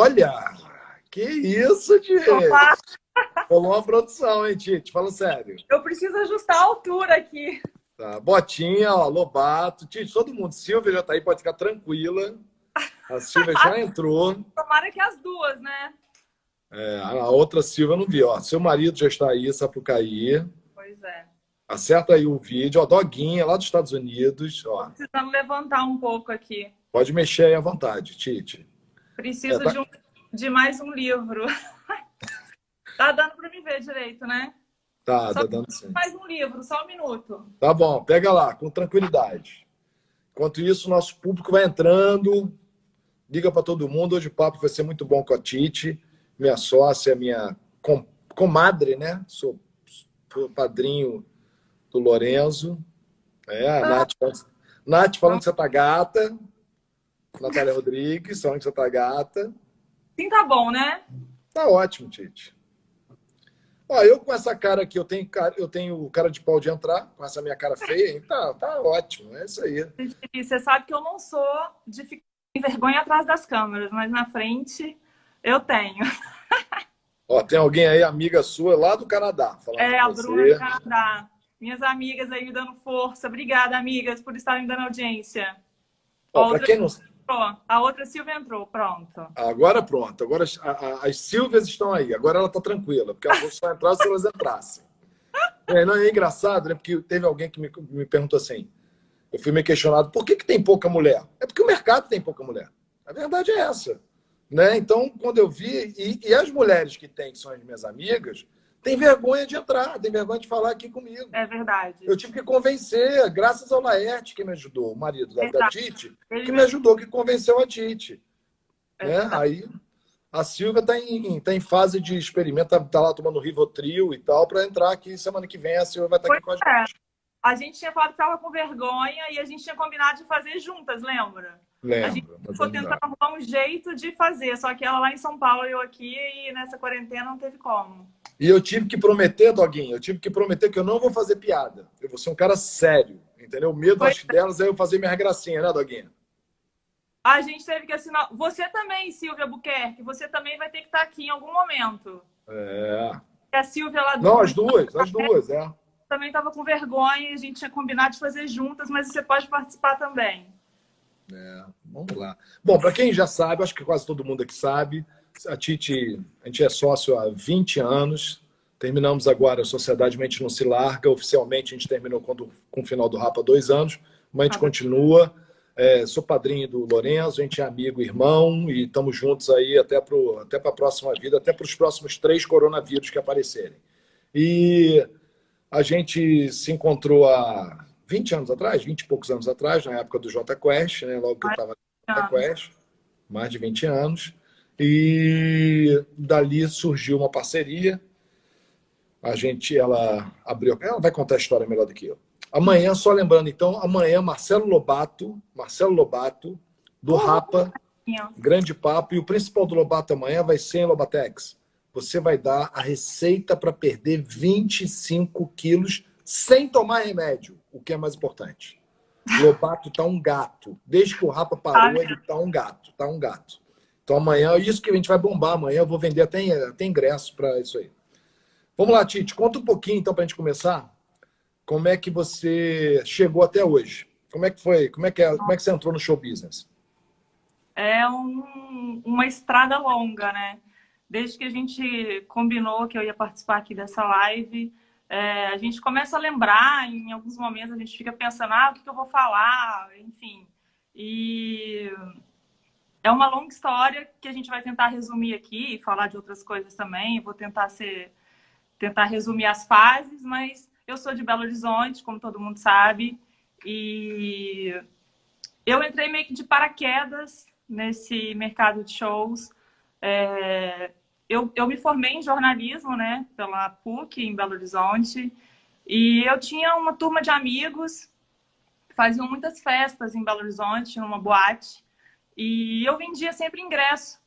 Olha, que isso, Tite! Rolou uma produção, hein, Tite? Fala sério. Eu preciso ajustar a altura aqui. Tá. Botinha, ó, Lobato. Tite, todo mundo. Silvia já tá aí, pode ficar tranquila. A Silvia já entrou. Tomara que as duas, né? É, a outra Silvia eu não vi, ó. Seu marido já está aí, Sapucaí. Pois é. Acerta aí o vídeo, ó. Doguinha, lá dos Estados Unidos, ó. Precisando levantar um pouco aqui. Pode mexer aí à vontade, Tite. Preciso é, tá... de, um, de mais um livro. tá dando para me ver direito, né? Tá, só tá dando sim. Mais um livro, só um minuto. Tá bom, pega lá, com tranquilidade. Enquanto isso, nosso público vai entrando. Liga para todo mundo. Hoje o papo vai ser muito bom com a Tite, minha sócia, minha com, comadre, né? Sou, sou padrinho do Lorenzo. É, a ah. Nath, Nath falando que você tá gata. Natália Rodrigues, você tá gata. Sim, tá bom, né? Tá ótimo, Tite. Ó, eu com essa cara aqui, eu tenho cara, eu tenho cara de pau de entrar, com essa minha cara feia, hein? tá, ótimo, é isso aí. Você sabe que eu não sou de ficar em vergonha atrás das câmeras, mas na frente eu tenho. Ó, tem alguém aí, amiga sua, lá do Canadá. Falando é, a Bruna do Canadá. Minhas amigas aí me dando força. Obrigada, amigas, por estarem dando audiência. Ó, outra... quem não... A outra Silvia entrou, pronto. Agora pronto. Agora a, a, as Silvias estão aí. Agora ela está tranquila, porque ela só entrar se elas entrassem. É, não, é engraçado, né? Porque teve alguém que me, me perguntou assim. Eu fui meio questionado, por que, que tem pouca mulher? É porque o mercado tem pouca mulher. A verdade é essa. Né? Então, quando eu vi, e, e as mulheres que têm, que são as minhas amigas, tem vergonha de entrar, tem vergonha de falar aqui comigo. É verdade. Eu tive que convencer, graças ao Laerte que me ajudou, o marido da, da Tite, que me ajudou, que convenceu a Tite. É né? Aí a Silvia está em, tá em fase de experimento, está tá lá tomando Rivotril e tal, para entrar aqui semana que vem. A Silvia vai estar tá aqui com a é. gente. A gente tinha falado que estava com vergonha e a gente tinha combinado de fazer juntas, lembra? Lembro, a gente ficou tentando arrumar um jeito de fazer, só que ela lá em São Paulo e eu aqui, e nessa quarentena não teve como. E eu tive que prometer, Doguinho, eu tive que prometer que eu não vou fazer piada. Eu vou ser um cara sério, entendeu? O medo acho, é. delas é eu fazer minha gracinha, né, Doguinho? A gente teve que assinar. Você também, Silvia Buquerque, você também vai ter que estar aqui em algum momento. É. E a Silvia lá Não, as duas, as duas, é. Também estava com vergonha e a gente tinha combinado de fazer juntas, mas você pode participar também. É, vamos lá. Bom, para quem já sabe, acho que quase todo mundo aqui sabe, a Tite, a gente é sócio há 20 anos. Terminamos agora a Sociedade Mente Não Se Larga. Oficialmente, a gente terminou quando, com o final do Rapa há dois anos, mas a gente ah. continua. É, sou padrinho do Lorenzo, a gente é amigo, irmão, e estamos juntos aí até para até a próxima vida, até para os próximos três coronavírus que aparecerem. E a gente se encontrou há 20 anos atrás, 20 e poucos anos atrás, na época do J Quest, né? logo que eu estava no J Quest, mais de 20 anos. E dali surgiu uma parceria. A gente, ela abriu. Ela vai contar a história melhor do que eu. Amanhã, só lembrando, então, amanhã, Marcelo Lobato, Marcelo Lobato, do Rapa, grande papo. E o principal do Lobato amanhã vai ser em Lobatex. Você vai dar a receita para perder 25 quilos sem tomar remédio, o que é mais importante. Lobato tá um gato. Desde que o Rapa parou, ele tá um gato. Tá um gato. Então amanhã, isso que a gente vai bombar amanhã, eu vou vender até, até ingresso para isso aí. Vamos lá, Tite, conta um pouquinho então para a gente começar. Como é que você chegou até hoje? Como é que foi? Como é que, é, como é que você entrou no show business? É um, uma estrada longa, né? Desde que a gente combinou que eu ia participar aqui dessa live, é, a gente começa a lembrar, em alguns momentos a gente fica pensando, ah, o que, que eu vou falar, enfim. E é uma longa história que a gente vai tentar resumir aqui e falar de outras coisas também. vou tentar ser, tentar resumir as fases, mas eu sou de Belo Horizonte, como todo mundo sabe, e eu entrei meio que de paraquedas nesse mercado de shows. É, eu, eu me formei em jornalismo, né, pela PUC em Belo Horizonte, e eu tinha uma turma de amigos, faziam muitas festas em Belo Horizonte, numa boate. E eu vendia sempre ingresso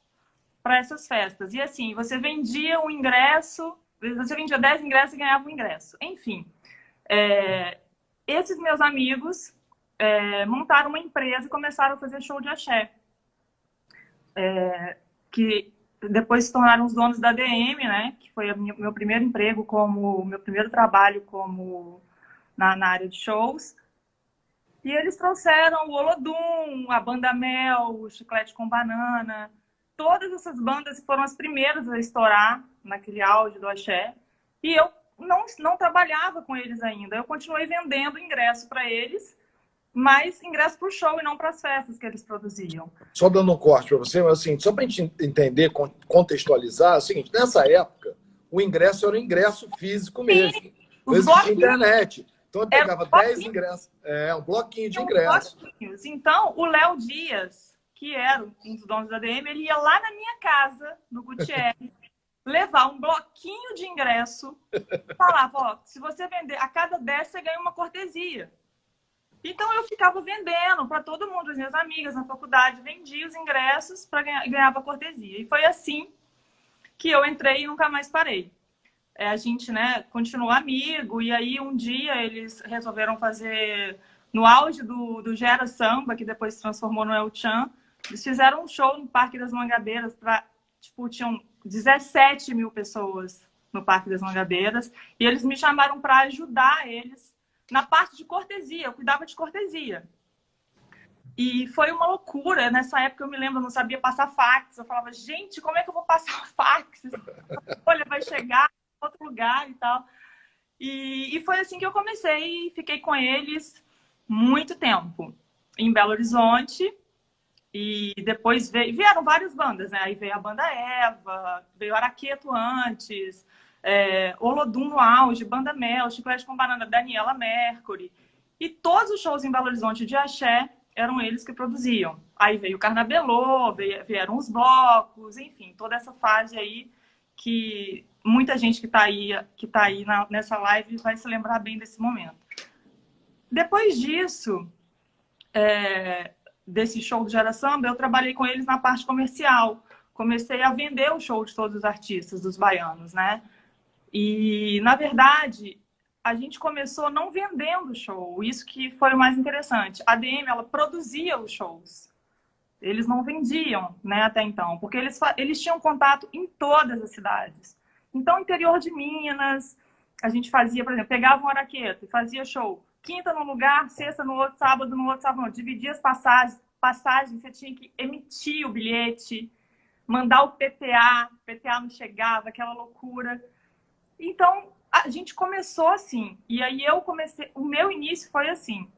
para essas festas. E assim, você vendia um ingresso, você vendia 10 ingressos e ganhava um ingresso. Enfim, é, esses meus amigos é, montaram uma empresa e começaram a fazer show de axé. É, que depois se tornaram os donos da DM, né? Que foi o meu primeiro emprego como meu primeiro trabalho como na, na área de shows. E eles trouxeram o Olodum, a Banda Mel, o Chiclete com Banana. Todas essas bandas foram as primeiras a estourar naquele auge do axé. E eu não, não trabalhava com eles ainda. Eu continuei vendendo ingresso para eles, mas ingresso para o show e não para as festas que eles produziam. Só dando um corte para você, mas assim, só para a gente entender, contextualizar, é o seguinte: nessa época, o ingresso era o ingresso físico mesmo. Não existia internet. Então eu pegava 10 ingressos. É, um bloquinho de ingressos. Então, o Léo Dias, que era um dos donos da DM, ele ia lá na minha casa, no Gutierrez, levar um bloquinho de ingresso, falava, ó, se você vender a cada 10, você ganha uma cortesia. Então eu ficava vendendo para todo mundo, as minhas amigas na faculdade, vendia os ingressos para ganhar ganhava cortesia. E foi assim que eu entrei e nunca mais parei é, a gente né, continuou amigo, e aí um dia eles resolveram fazer, no auge do, do Gera Samba, que depois se transformou no El Chan, eles fizeram um show no Parque das Mangabeiras, para tipo, tinham 17 mil pessoas no Parque das Mangabeiras, e eles me chamaram para ajudar eles na parte de cortesia, eu cuidava de cortesia. E foi uma loucura. Nessa época eu me lembro, eu não sabia passar fax. Eu falava, gente, como é que eu vou passar fax? Olha, vai chegar outro lugar e tal. E, e foi assim que eu comecei e fiquei com eles muito tempo em Belo Horizonte. E depois veio, vieram várias bandas, né? Aí veio a banda Eva, veio Araqueto antes, é, Olodum no auge, Banda Mel, Chiclete com Banana, Daniela Mercury. E todos os shows em Belo Horizonte de axé eram eles que produziam. Aí veio o Carnabelô, vieram os blocos, enfim, toda essa fase aí que muita gente que está aí, que tá aí na, nessa live vai se lembrar bem desse momento. Depois disso, é, desse show do Gera Samba, eu trabalhei com eles na parte comercial. Comecei a vender o show de todos os artistas, dos baianos, né? E, na verdade, a gente começou não vendendo o show. Isso que foi o mais interessante. A DM, ela produzia os shows. Eles não vendiam, né, até então, porque eles, eles tinham contato em todas as cidades. Então, interior de Minas, a gente fazia, por exemplo, pegava um araqueto e fazia show. Quinta num lugar, sexta no outro, sábado no outro, sábado outro. Dividia as passagens. Passagens, você tinha que emitir o bilhete, mandar o PTA, o PTA não chegava, aquela loucura. Então, a gente começou assim. E aí eu comecei, o meu início foi assim.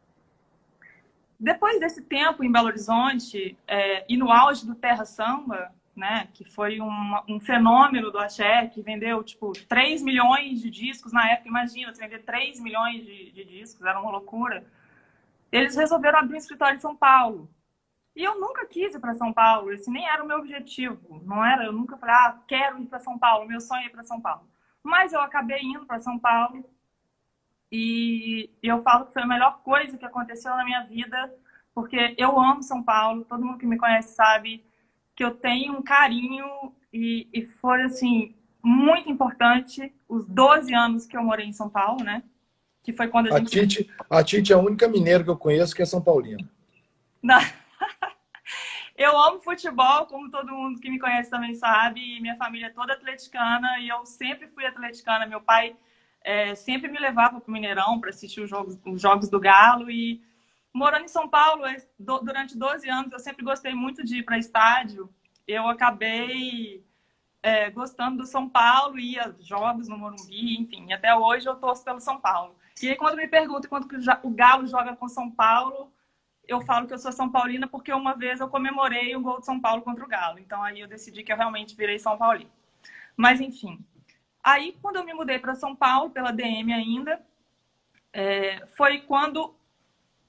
Depois desse tempo em Belo Horizonte é, e no auge do Terra Samba, né, que foi um, um fenômeno do axé, que vendeu, tipo, 3 milhões de discos na época, imagina, você vender 3 milhões de, de discos, era uma loucura. Eles resolveram abrir um escritório em São Paulo. E eu nunca quis ir para São Paulo, esse nem era o meu objetivo, não era, eu nunca falei, ah, quero ir para São Paulo, meu sonho é ir para São Paulo. Mas eu acabei indo para São Paulo e eu falo que foi a melhor coisa que aconteceu na minha vida, porque eu amo São Paulo, todo mundo que me conhece sabe, que eu tenho um carinho e, e foi, assim, muito importante os 12 anos que eu morei em São Paulo, né? Que foi quando a, a gente... Tite, a Tite é a única mineira que eu conheço que é São Paulina. Não. Eu amo futebol, como todo mundo que me conhece também sabe. minha família é toda atleticana e eu sempre fui atleticana. Meu pai é, sempre me levava para o Mineirão para assistir os jogos, os jogos do Galo e morando em São Paulo durante 12 anos, eu sempre gostei muito de ir para estádio. Eu acabei é, gostando do São Paulo, ia jogos no Morumbi, enfim. Até hoje eu torço pelo São Paulo. E aí, quando me perguntam quando o Galo joga com São Paulo, eu falo que eu sou São Paulina porque uma vez eu comemorei o gol de São Paulo contra o Galo. Então aí eu decidi que eu realmente virei São Paulino. Mas enfim. Aí, quando eu me mudei para São Paulo, pela DM ainda, é, foi quando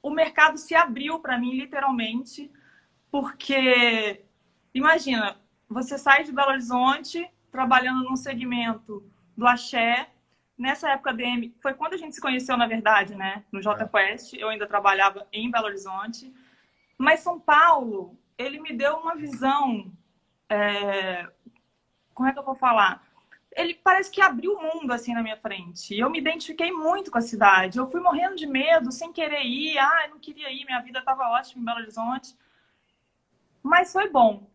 o mercado se abriu para mim, literalmente, porque, imagina, você sai de Belo Horizonte trabalhando num segmento do axé. Nessa época DM, foi quando a gente se conheceu, na verdade, né? No J Quest, eu ainda trabalhava em Belo Horizonte. Mas São Paulo, ele me deu uma visão. É... Como é que eu vou falar? Ele parece que abriu o mundo assim na minha frente. Eu me identifiquei muito com a cidade. Eu fui morrendo de medo, sem querer ir. Ah, eu não queria ir, minha vida estava ótima em Belo Horizonte. Mas foi bom.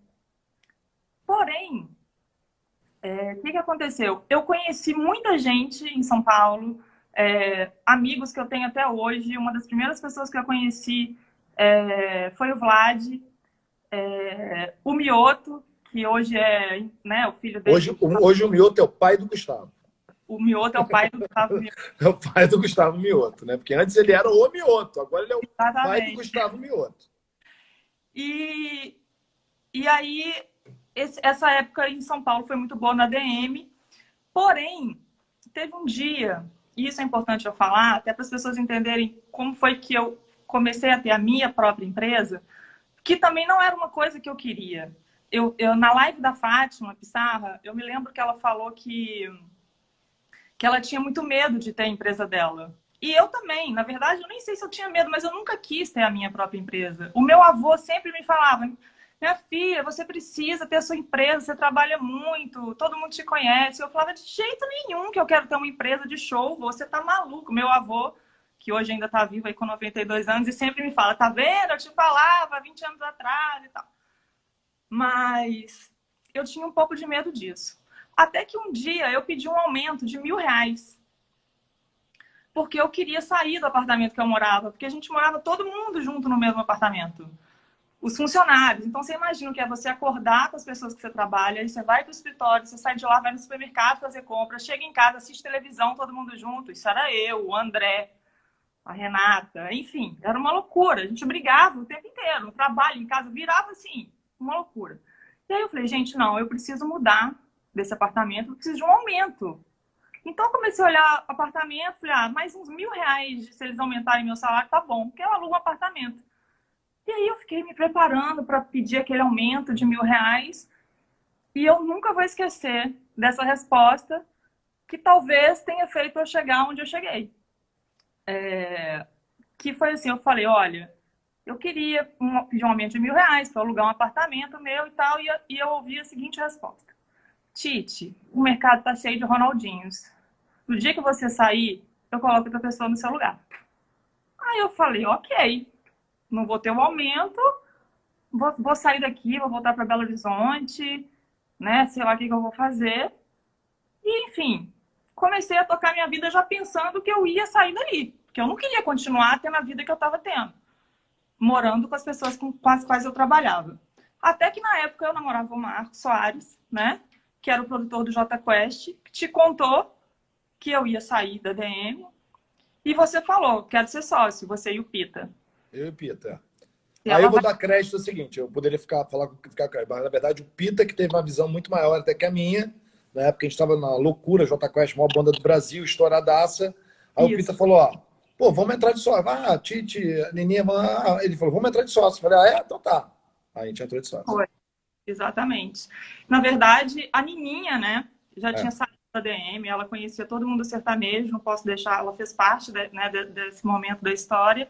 Porém, é, o que, que aconteceu? Eu conheci muita gente em São Paulo, é, amigos que eu tenho até hoje. Uma das primeiras pessoas que eu conheci é, foi o Vlad, é, o Mioto, que hoje é né, o filho dele. Hoje, hoje o Mioto é o pai do Gustavo. O Mioto é o pai do Gustavo Mioto. é o pai do Gustavo Mioto, né? Porque antes ele era o Mioto, agora ele é o Exatamente. pai do Gustavo Mioto. E, e aí, esse, essa época em São Paulo foi muito boa na DM. Porém, teve um dia, e isso é importante eu falar, até para as pessoas entenderem como foi que eu comecei a ter a minha própria empresa, que também não era uma coisa que eu queria. Eu, eu na live da Fátima Pissarra, eu me lembro que ela falou que que ela tinha muito medo de ter a empresa dela. E eu também, na verdade, eu nem sei se eu tinha medo, mas eu nunca quis ter a minha própria empresa. O meu avô sempre me falava: minha filha, você precisa ter a sua empresa, você trabalha muito, todo mundo te conhece. Eu falava: de jeito nenhum que eu quero ter uma empresa de show, você tá maluco. Meu avô, que hoje ainda tá vivo aí com 92 anos, e sempre me fala: tá vendo? Eu te falava 20 anos atrás e tal. Mas eu tinha um pouco de medo disso. Até que um dia eu pedi um aumento de mil reais. Porque eu queria sair do apartamento que eu morava. Porque a gente morava todo mundo junto no mesmo apartamento. Os funcionários. Então você imagina o que é você acordar com as pessoas que você trabalha, você vai para o escritório, você sai de lá, vai no supermercado fazer compra, chega em casa, assiste televisão, todo mundo junto. Isso era eu, o André, a Renata, enfim, era uma loucura. A gente brigava o tempo inteiro, no trabalho, em casa, virava assim, uma loucura. E aí eu falei, gente, não, eu preciso mudar desse apartamento, eu preciso de um aumento. Então eu comecei a olhar apartamento, falei, ah, mais uns mil reais se eles aumentarem meu salário, tá bom, porque eu alugo um apartamento. E aí eu fiquei me preparando para pedir aquele aumento de mil reais. E eu nunca vou esquecer dessa resposta que talvez tenha feito eu chegar onde eu cheguei. É... Que foi assim, eu falei, olha, eu queria um, pedir um aumento de mil reais para alugar um apartamento meu e tal, e, e eu ouvi a seguinte resposta. Tite, o mercado tá cheio de Ronaldinhos. No dia que você sair, eu coloco outra pessoa no seu lugar. Aí eu falei, ok, não vou ter um aumento, vou, vou sair daqui, vou voltar para Belo Horizonte, né? Sei lá o que, que eu vou fazer. E, enfim, comecei a tocar minha vida já pensando que eu ia sair dali. Porque eu não queria continuar tendo a vida que eu estava tendo. Morando com as pessoas com, com as quais eu trabalhava. Até que na época eu namorava o Marcos Soares, né? que era o produtor do J Quest, que te contou que eu ia sair da DM. E você falou, quero ser sócio, você e o Pita. Eu e o Pita. E Aí eu vou vai... dar crédito ao seguinte, eu poderia ficar falar ficar mas na verdade o Pita que teve uma visão muito maior até que a minha. Na época a gente estava na loucura, J Quest, maior banda do Brasil, estouradaça. Aí Isso. o Pita falou, ó, pô, vamos entrar de sócio. Ah, Tite, Nininha, ah. ele falou, vamos entrar de sócio. Eu falei, ah, é? Então tá. Aí a gente entrou de sócio. Foi. Exatamente. Na verdade, a Nininha, né, já é. tinha saído da DM, ela conhecia todo mundo sertanejo, não posso deixar, ela fez parte de, né, desse momento da história.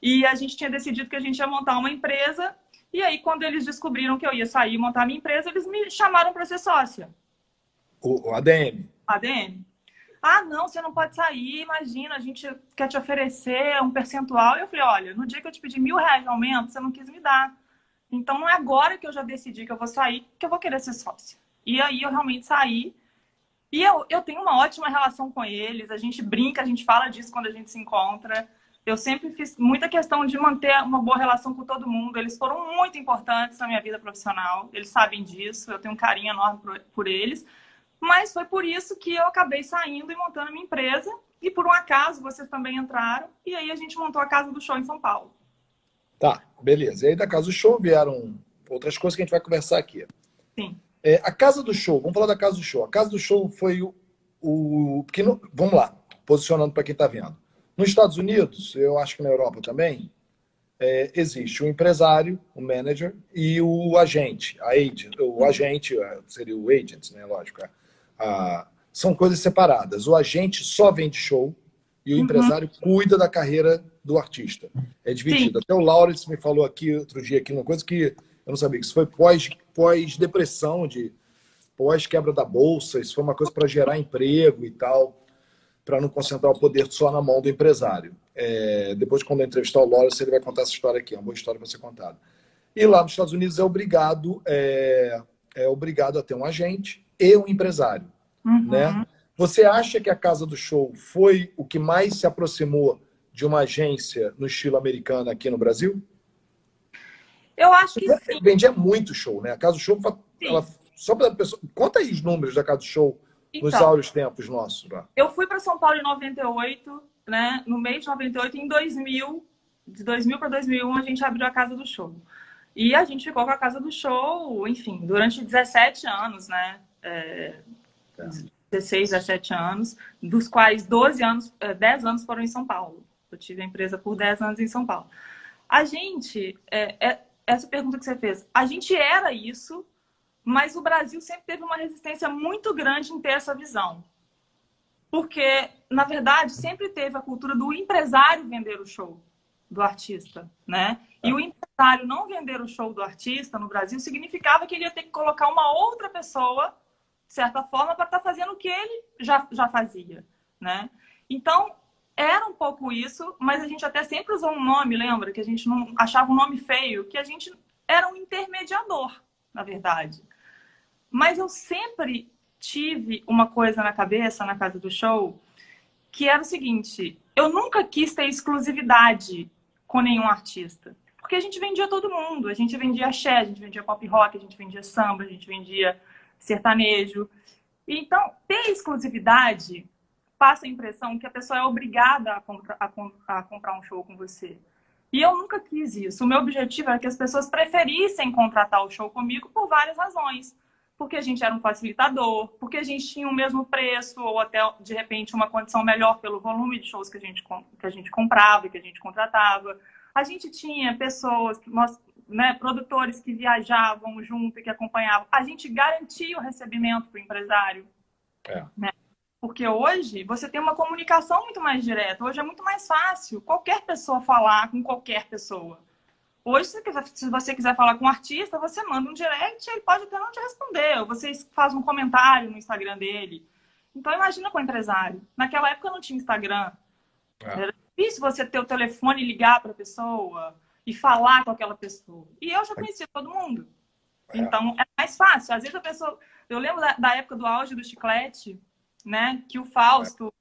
E a gente tinha decidido que a gente ia montar uma empresa. E aí, quando eles descobriram que eu ia sair e montar minha empresa, eles me chamaram para ser sócia. O, o ADM. ADM. Ah, não, você não pode sair, imagina, a gente quer te oferecer um percentual. Eu falei, olha, no dia que eu te pedi mil reais de aumento, você não quis me dar. Então não é agora que eu já decidi que eu vou sair que eu vou querer ser sócia. E aí eu realmente saí. E eu, eu tenho uma ótima relação com eles, a gente brinca, a gente fala disso quando a gente se encontra. Eu sempre fiz muita questão de manter uma boa relação com todo mundo. Eles foram muito importantes na minha vida profissional, eles sabem disso, eu tenho um carinho enorme por eles. Mas foi por isso que eu acabei saindo e montando a minha empresa. E por um acaso vocês também entraram. E aí a gente montou a Casa do Show em São Paulo. Tá, beleza. E aí da Casa do Show vieram outras coisas que a gente vai conversar aqui. Sim. É, a Casa do Show, vamos falar da Casa do Show. A Casa do Show foi o. o no, vamos lá, posicionando para quem está vendo. Nos Estados Unidos, eu acho que na Europa também, é, existe o empresário, o manager e o agente. A agent, o agente é, seria o agent, né? Lógico. É. A, são coisas separadas. O agente só vende show e o uhum. empresário cuida da carreira do artista. É dividido. Sim. Até o Lawrence me falou aqui outro dia aqui uma coisa que eu não sabia que isso foi pós pós depressão de pós quebra da bolsa, isso foi uma coisa para gerar emprego e tal, para não concentrar o poder só na mão do empresário. É, depois quando eu entrevistar o Lawrence, ele vai contar essa história aqui, é uma boa história para ser contada. E lá nos Estados Unidos é obrigado é, é obrigado a ter um agente e um empresário, Uhum. né? Você acha que a Casa do Show foi o que mais se aproximou de uma agência no estilo americano aqui no Brasil? Eu acho que sim. Vendia muito show, né? A Casa do Show, ela, só para pessoa, conta aí os números da Casa do Show nos Então, áureos tempos nossos lá. eu fui para São Paulo em 98, né? No mês de 98, em 2000, de 2000 para 2001, a gente abriu a Casa do Show. E a gente ficou com a Casa do Show, enfim, durante 17 anos, né? É, Tá. 16, 17 anos, dos quais 12 anos, eh, 10 anos foram em São Paulo. Eu tive a empresa por 10 anos em São Paulo. A gente, é, é- essa pergunta que você fez, a gente era isso, mas o Brasil sempre teve uma resistência muito grande em ter essa visão. Porque, na verdade, sempre teve a cultura do empresário vender o show do artista, né? E o empresário não vender o show do artista no Brasil significava que ele ia ter que colocar uma outra pessoa, de certa forma, para estar fazendo o que ele já, já fazia, né? Então, era um pouco isso, mas a gente até sempre usou um nome, lembra? Que a gente não achava um nome feio, que a gente era um intermediador, na verdade. Mas eu sempre tive uma coisa na cabeça, na casa do show, que era o seguinte: eu nunca quis ter exclusividade com nenhum artista. Porque a gente vendia todo mundo. A gente vendia axé, a gente vendia pop rock, a gente vendia samba, a gente vendia sertanejo. Então, ter exclusividade passa a impressão que a pessoa é obrigada a, compra- a a comprar um show com você. E eu nunca quis isso. O meu objetivo era que as pessoas preferissem contratar o show comigo por várias razões. Porque a gente era um facilitador, porque a gente tinha o mesmo preço, ou até, de repente, uma condição melhor pelo volume de shows que a gente, que a gente comprava e que a gente contratava. A gente tinha pessoas, né, produtores que viajavam junto e que acompanhavam. A gente garantia o recebimento para o empresário. É. Porque hoje você tem uma comunicação muito mais direta. Hoje é muito mais fácil qualquer pessoa falar com qualquer pessoa. Hoje, se você quiser falar com um artista, você manda um direct, ele pode até não te responder. Ou você faz um comentário no Instagram dele. Então, imagina com o empresário. Naquela época não tinha Instagram. É. Era difícil você ter o telefone e ligar para a pessoa e falar com aquela pessoa. E eu já conhecia todo mundo. É. Então, é mais fácil. Às vezes a pessoa. Eu lembro da, da época do auge do chiclete, né? Que o Fausto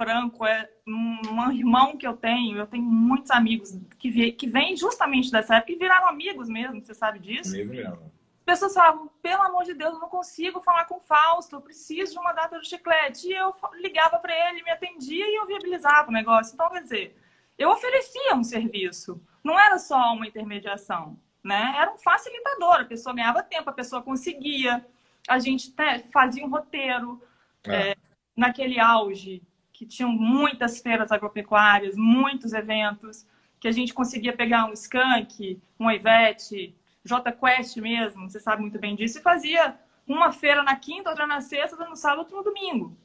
Franco é um, um irmão que eu tenho. Eu tenho muitos amigos que, vi, que vêm justamente dessa época e viraram amigos mesmo, você sabe disso? Mesmo. As pessoas falavam, pelo amor de Deus, eu não consigo falar com o Fausto, eu preciso de uma data do chiclete. E eu ligava para ele, me atendia e eu viabilizava o negócio. Então, quer dizer, eu oferecia um serviço, não era só uma intermediação, né? Era um facilitador, a pessoa ganhava tempo, a pessoa conseguia. A gente né, fazia um roteiro É. naquele auge, que tinham muitas feiras agropecuárias, muitos eventos, que a gente conseguia pegar um Skank, um Ivete, J Quest mesmo, você sabe muito bem disso, e fazia uma feira na quinta, outra na sexta, outra no sábado, outra no domingo.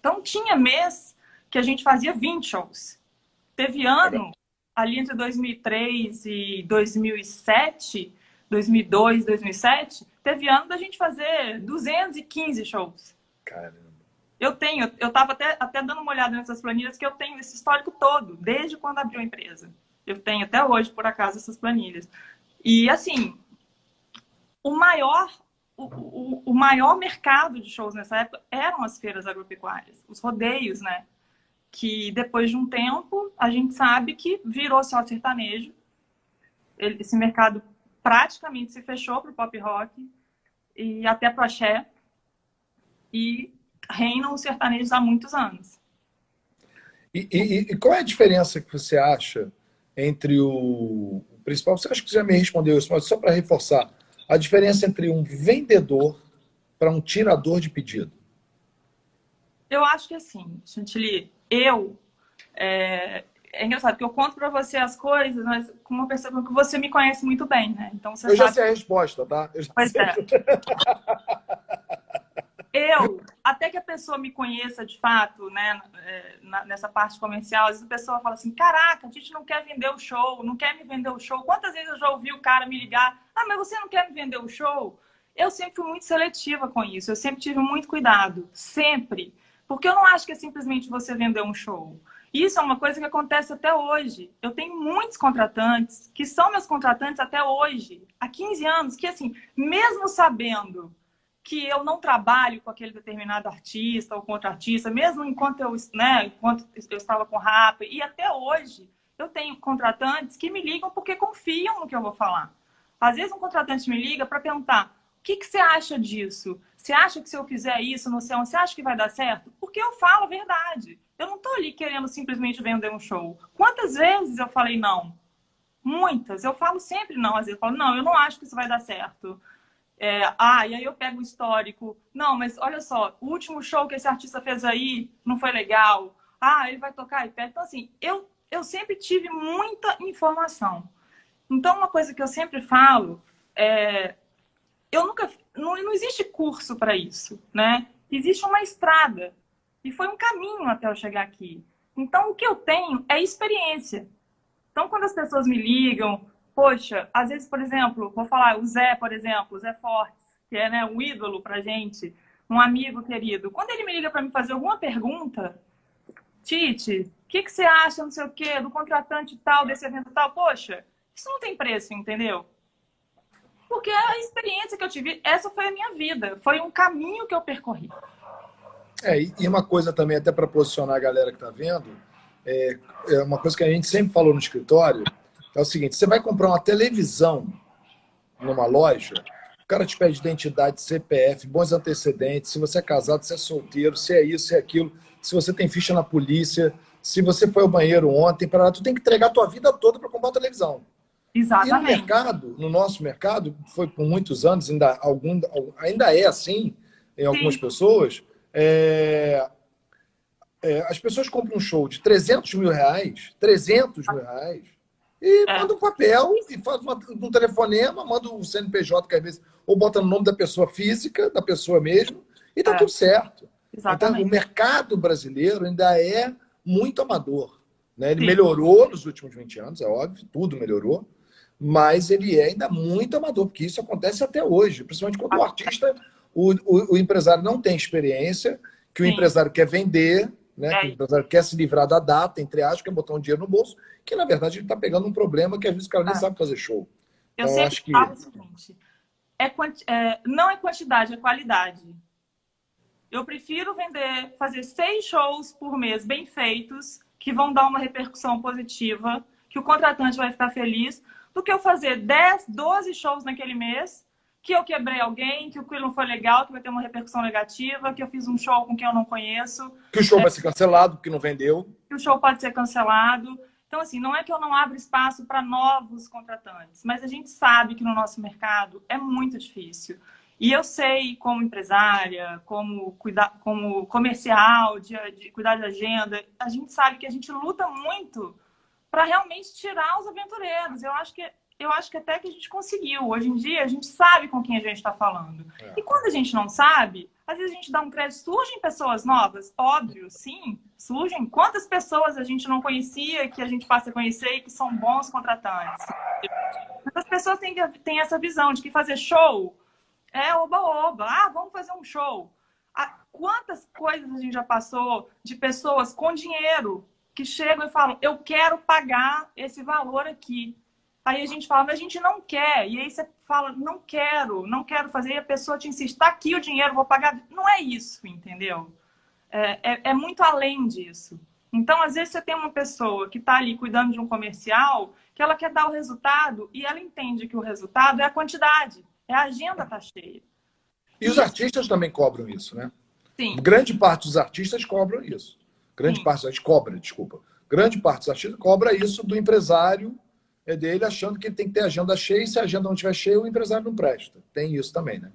Então tinha mês que a gente fazia 20 shows. Teve ano, ali entre 2003 e 2007, 2002, 2007, teve ano da gente fazer 215 shows. Caramba. Eu tenho, eu estava até, até dando uma olhada nessas planilhas que eu tenho esse histórico todo, desde quando abriu a empresa. Eu tenho até hoje, por acaso, essas planilhas. E assim, o maior, o, o, o maior mercado de shows nessa época eram as feiras agropecuárias, os rodeios, né? Que depois de um tempo a gente sabe que virou só sertanejo. Ele- Esse mercado praticamente se fechou para o pop rock e até para axé. E reinam os sertanejos há muitos anos. E, e- e qual é a diferença que você acha entre o, o principal? Você acha que você já me respondeu isso, mas só para reforçar, a diferença entre um vendedor para um tirador de pedido. Eu acho que assim, Chantilly, eu. É, é engraçado, porque eu conto para você as coisas, mas com uma pessoa que você me conhece muito bem, né? Então você Eu já sabe. sei a resposta, tá? Eu já Pois sei. é. Eu, até que a pessoa me conheça de fato, né, é, nessa parte comercial, às vezes a pessoa fala assim: caraca, a gente não quer vender o show, não quer me vender o show. Quantas vezes eu já ouvi o cara me ligar: ah, mas você não quer me vender o show? Eu sempre fui muito seletiva com isso, eu sempre tive muito cuidado, sempre. Porque eu não acho que é simplesmente você vender um show. Isso é uma coisa que acontece até hoje. Eu tenho muitos contratantes que são meus contratantes até hoje, há 15 anos, que assim, mesmo sabendo que eu não trabalho com aquele determinado artista ou artista, mesmo enquanto eu, né, enquanto eu estava com rap, e até hoje eu tenho contratantes que me ligam porque confiam no que eu vou falar. Às vezes um contratante me liga para perguntar: que, que você acha disso? Você acha que se eu fizer isso, você acha que vai dar certo? Porque eu falo a verdade. Eu não estou ali querendo simplesmente vender um show. Quantas vezes eu falei não? Muitas. Eu falo sempre não. Às vezes eu falo, não, eu não acho que isso vai dar certo. É, ah, e aí eu pego o histórico. Não, mas olha só, o último show que esse artista fez aí não foi legal. Ah, ele vai tocar pede. Então, assim, eu, eu sempre tive muita informação. Então, uma coisa que eu sempre falo é. Eu nunca. Não, não existe curso para isso, né? Existe uma estrada. E foi um caminho até eu chegar aqui. Então, o que eu tenho é experiência. Então, quando as pessoas me ligam, poxa, às vezes, por exemplo, vou falar o Zé, por exemplo, o Zé Fortes, que é né, um ídolo pra gente, um amigo querido. Quando ele me liga para me fazer alguma pergunta, Tite, o que, que você acha, não sei o quê, do contratante tal, desse evento tal? Poxa, isso não tem preço, entendeu? Porque a experiência que eu tive, essa foi a minha vida, foi um caminho que eu percorri. É, e uma coisa também, até para posicionar a galera que está vendo, é, é uma coisa que a gente sempre falou no escritório, é o seguinte: você vai comprar uma televisão numa loja, o cara te pede identidade, CPF, bons antecedentes, se você é casado, se é solteiro, se é isso, se é aquilo, se você tem ficha na polícia, se você foi ao banheiro ontem, para tu tem que entregar a tua vida toda para comprar uma televisão. Exatamente. E no mercado, no nosso mercado, foi por muitos anos, ainda, algum, ainda é assim em algumas Sim. pessoas, é, é, as pessoas compram um show de 300 mil reais, 300 mil reais, e é. manda um papel e faz uma, um telefonema, manda o um CNPJ, que às vezes, ou bota no nome da pessoa física, da pessoa mesmo, e tá é. tudo certo. Exatamente. Então, o mercado brasileiro ainda é muito amador. Né? Ele Sim. melhorou nos últimos 20 anos, é óbvio, tudo melhorou, mas ele é ainda muito amador, porque isso acontece até hoje, principalmente quando o artista, o, o, o empresário não tem experiência, que o Sim. empresário quer vender, né? É. Que o empresário quer se livrar da data, entre aspas, quer botar um dinheiro no bolso, que na verdade ele está pegando um problema que às vezes o cara nem ah. sabe fazer show. Eu então, sempre acho que... falo o seguinte: é, é, não é quantidade, é qualidade. Eu prefiro vender, fazer seis shows por mês bem feitos, que vão dar uma repercussão positiva, que o contratante vai ficar feliz, do que eu fazer 10, 12 shows naquele mês que eu quebrei alguém, que o que não foi legal, que vai ter uma repercussão negativa, que eu fiz um show com quem eu não conheço. Que o show é, vai ser cancelado, que não vendeu. Que o show pode ser cancelado. Então, assim, não é que eu não abro espaço para novos contratantes, mas a gente sabe que no nosso mercado é muito difícil. E eu sei, como empresária, como, cuidar, como comercial, de, de cuidar de agenda, a gente sabe que a gente luta muito para realmente tirar os aventureiros. Eu acho que eu acho que até que a gente conseguiu. Hoje em dia, a gente sabe com quem a gente está falando. É. E quando a gente não sabe, às vezes a gente dá um crédito. Surgem pessoas novas? Óbvio, sim, surgem. Quantas pessoas a gente não conhecia que a gente passa a conhecer e que são bons contratantes? As pessoas têm, têm essa visão de que fazer show é oba-oba. Ah, vamos fazer um show. Ah, quantas coisas a gente já passou de pessoas com dinheiro que chegam e falam: eu quero pagar esse valor aqui. Aí a gente fala, mas a gente não quer. E aí você fala, não quero, não quero fazer. E a pessoa te insiste, está aqui o dinheiro, vou pagar. Não é isso, entendeu? É, é, é, muito além disso. Então, às vezes, você tem uma pessoa que está ali cuidando de um comercial, que ela quer dar o resultado e ela entende que o resultado é a quantidade, é a agenda tá cheia. E os artistas também cobram isso, né? Sim. Grande parte dos artistas cobram isso. Grande Sim. parte dos cobra, desculpa. Grande parte dos artistas cobra isso do empresário é dele achando que ele tem que ter agenda cheia e se a agenda não estiver cheia, o empresário não presta. Tem isso também, né?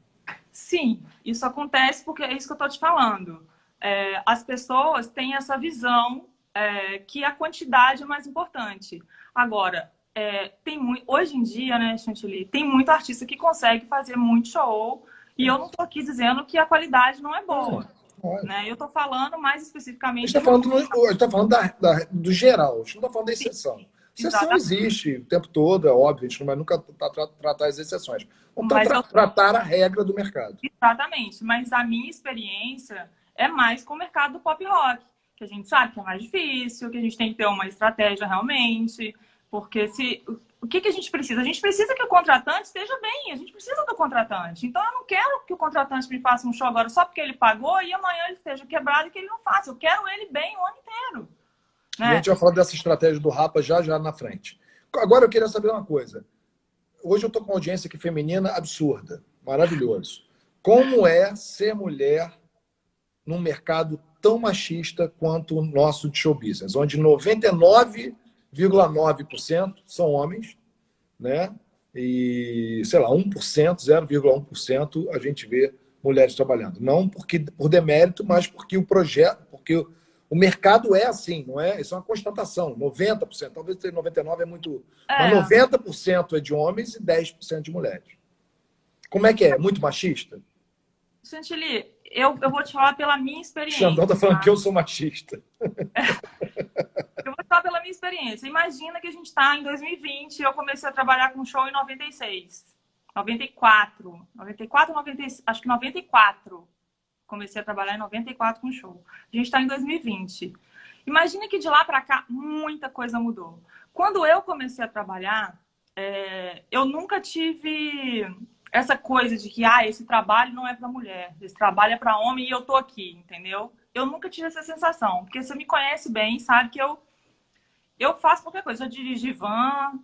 Sim, isso acontece porque é isso que eu estou te falando. É, as pessoas têm essa visão é, que a quantidade é mais importante. Agora, é, tem muito, hoje em dia, né, Chantilly, tem muito artista que consegue fazer muito show e eu não estou aqui dizendo que a qualidade não é boa. Né? Eu estou falando mais especificamente. A gente está falando, tá falando da, da, do geral, a gente não está falando da exceção. Sim. Exceção existe o tempo todo, é óbvio, a gente não vai nunca tra tratar as exceções. Vamos tra eu... tratar a regra do mercado. Exatamente, mas a minha experiência é mais com o mercado do pop rock. que a gente sabe que é mais difícil, que a gente tem que ter uma estratégia realmente, porque se o que, que a gente precisa? A gente precisa que o contratante esteja bem, a gente precisa do contratante. Então eu não quero que o contratante me faça um show agora só porque ele pagou e amanhã ele esteja quebrado e que ele não faça. Eu quero ele bem o ano inteiro. Né? A gente vai falar dessa estratégia do Rapa já já na frente. Agora eu queria saber uma coisa. Hoje eu estou com uma audiência aqui feminina absurda, maravilhoso. Como é ser mulher num mercado tão machista quanto o nosso de show business, onde 99,9% são homens, né? E, sei lá, 1%, 0,1% a gente vê mulheres trabalhando. Não porque por demérito, mas porque o projeto, porque o mercado é assim, não é? Isso é uma constatação. 90%, talvez 99% é muito. É. Mas 90% é de homens e 10% de mulheres. Como é que é? Muito machista? Chantilly, eu, eu vou te falar pela minha experiência. Xandão tá falando tá? que eu sou machista. eu falar pela minha experiência. Imagina que a gente está em 2020 e eu comecei a trabalhar com show em 96. 94. 94, 96, acho que 94. Comecei a trabalhar em 94 com show. A gente está em 2020. Imagina que de lá para cá muita coisa mudou. Quando eu comecei a trabalhar, é, eu nunca tive essa coisa de que ah, esse trabalho não é para mulher, esse trabalho é para homem e eu tô aqui, entendeu? Eu nunca tive essa sensação, porque você me conhece bem, sabe que eu eu faço qualquer coisa, já dirigi van,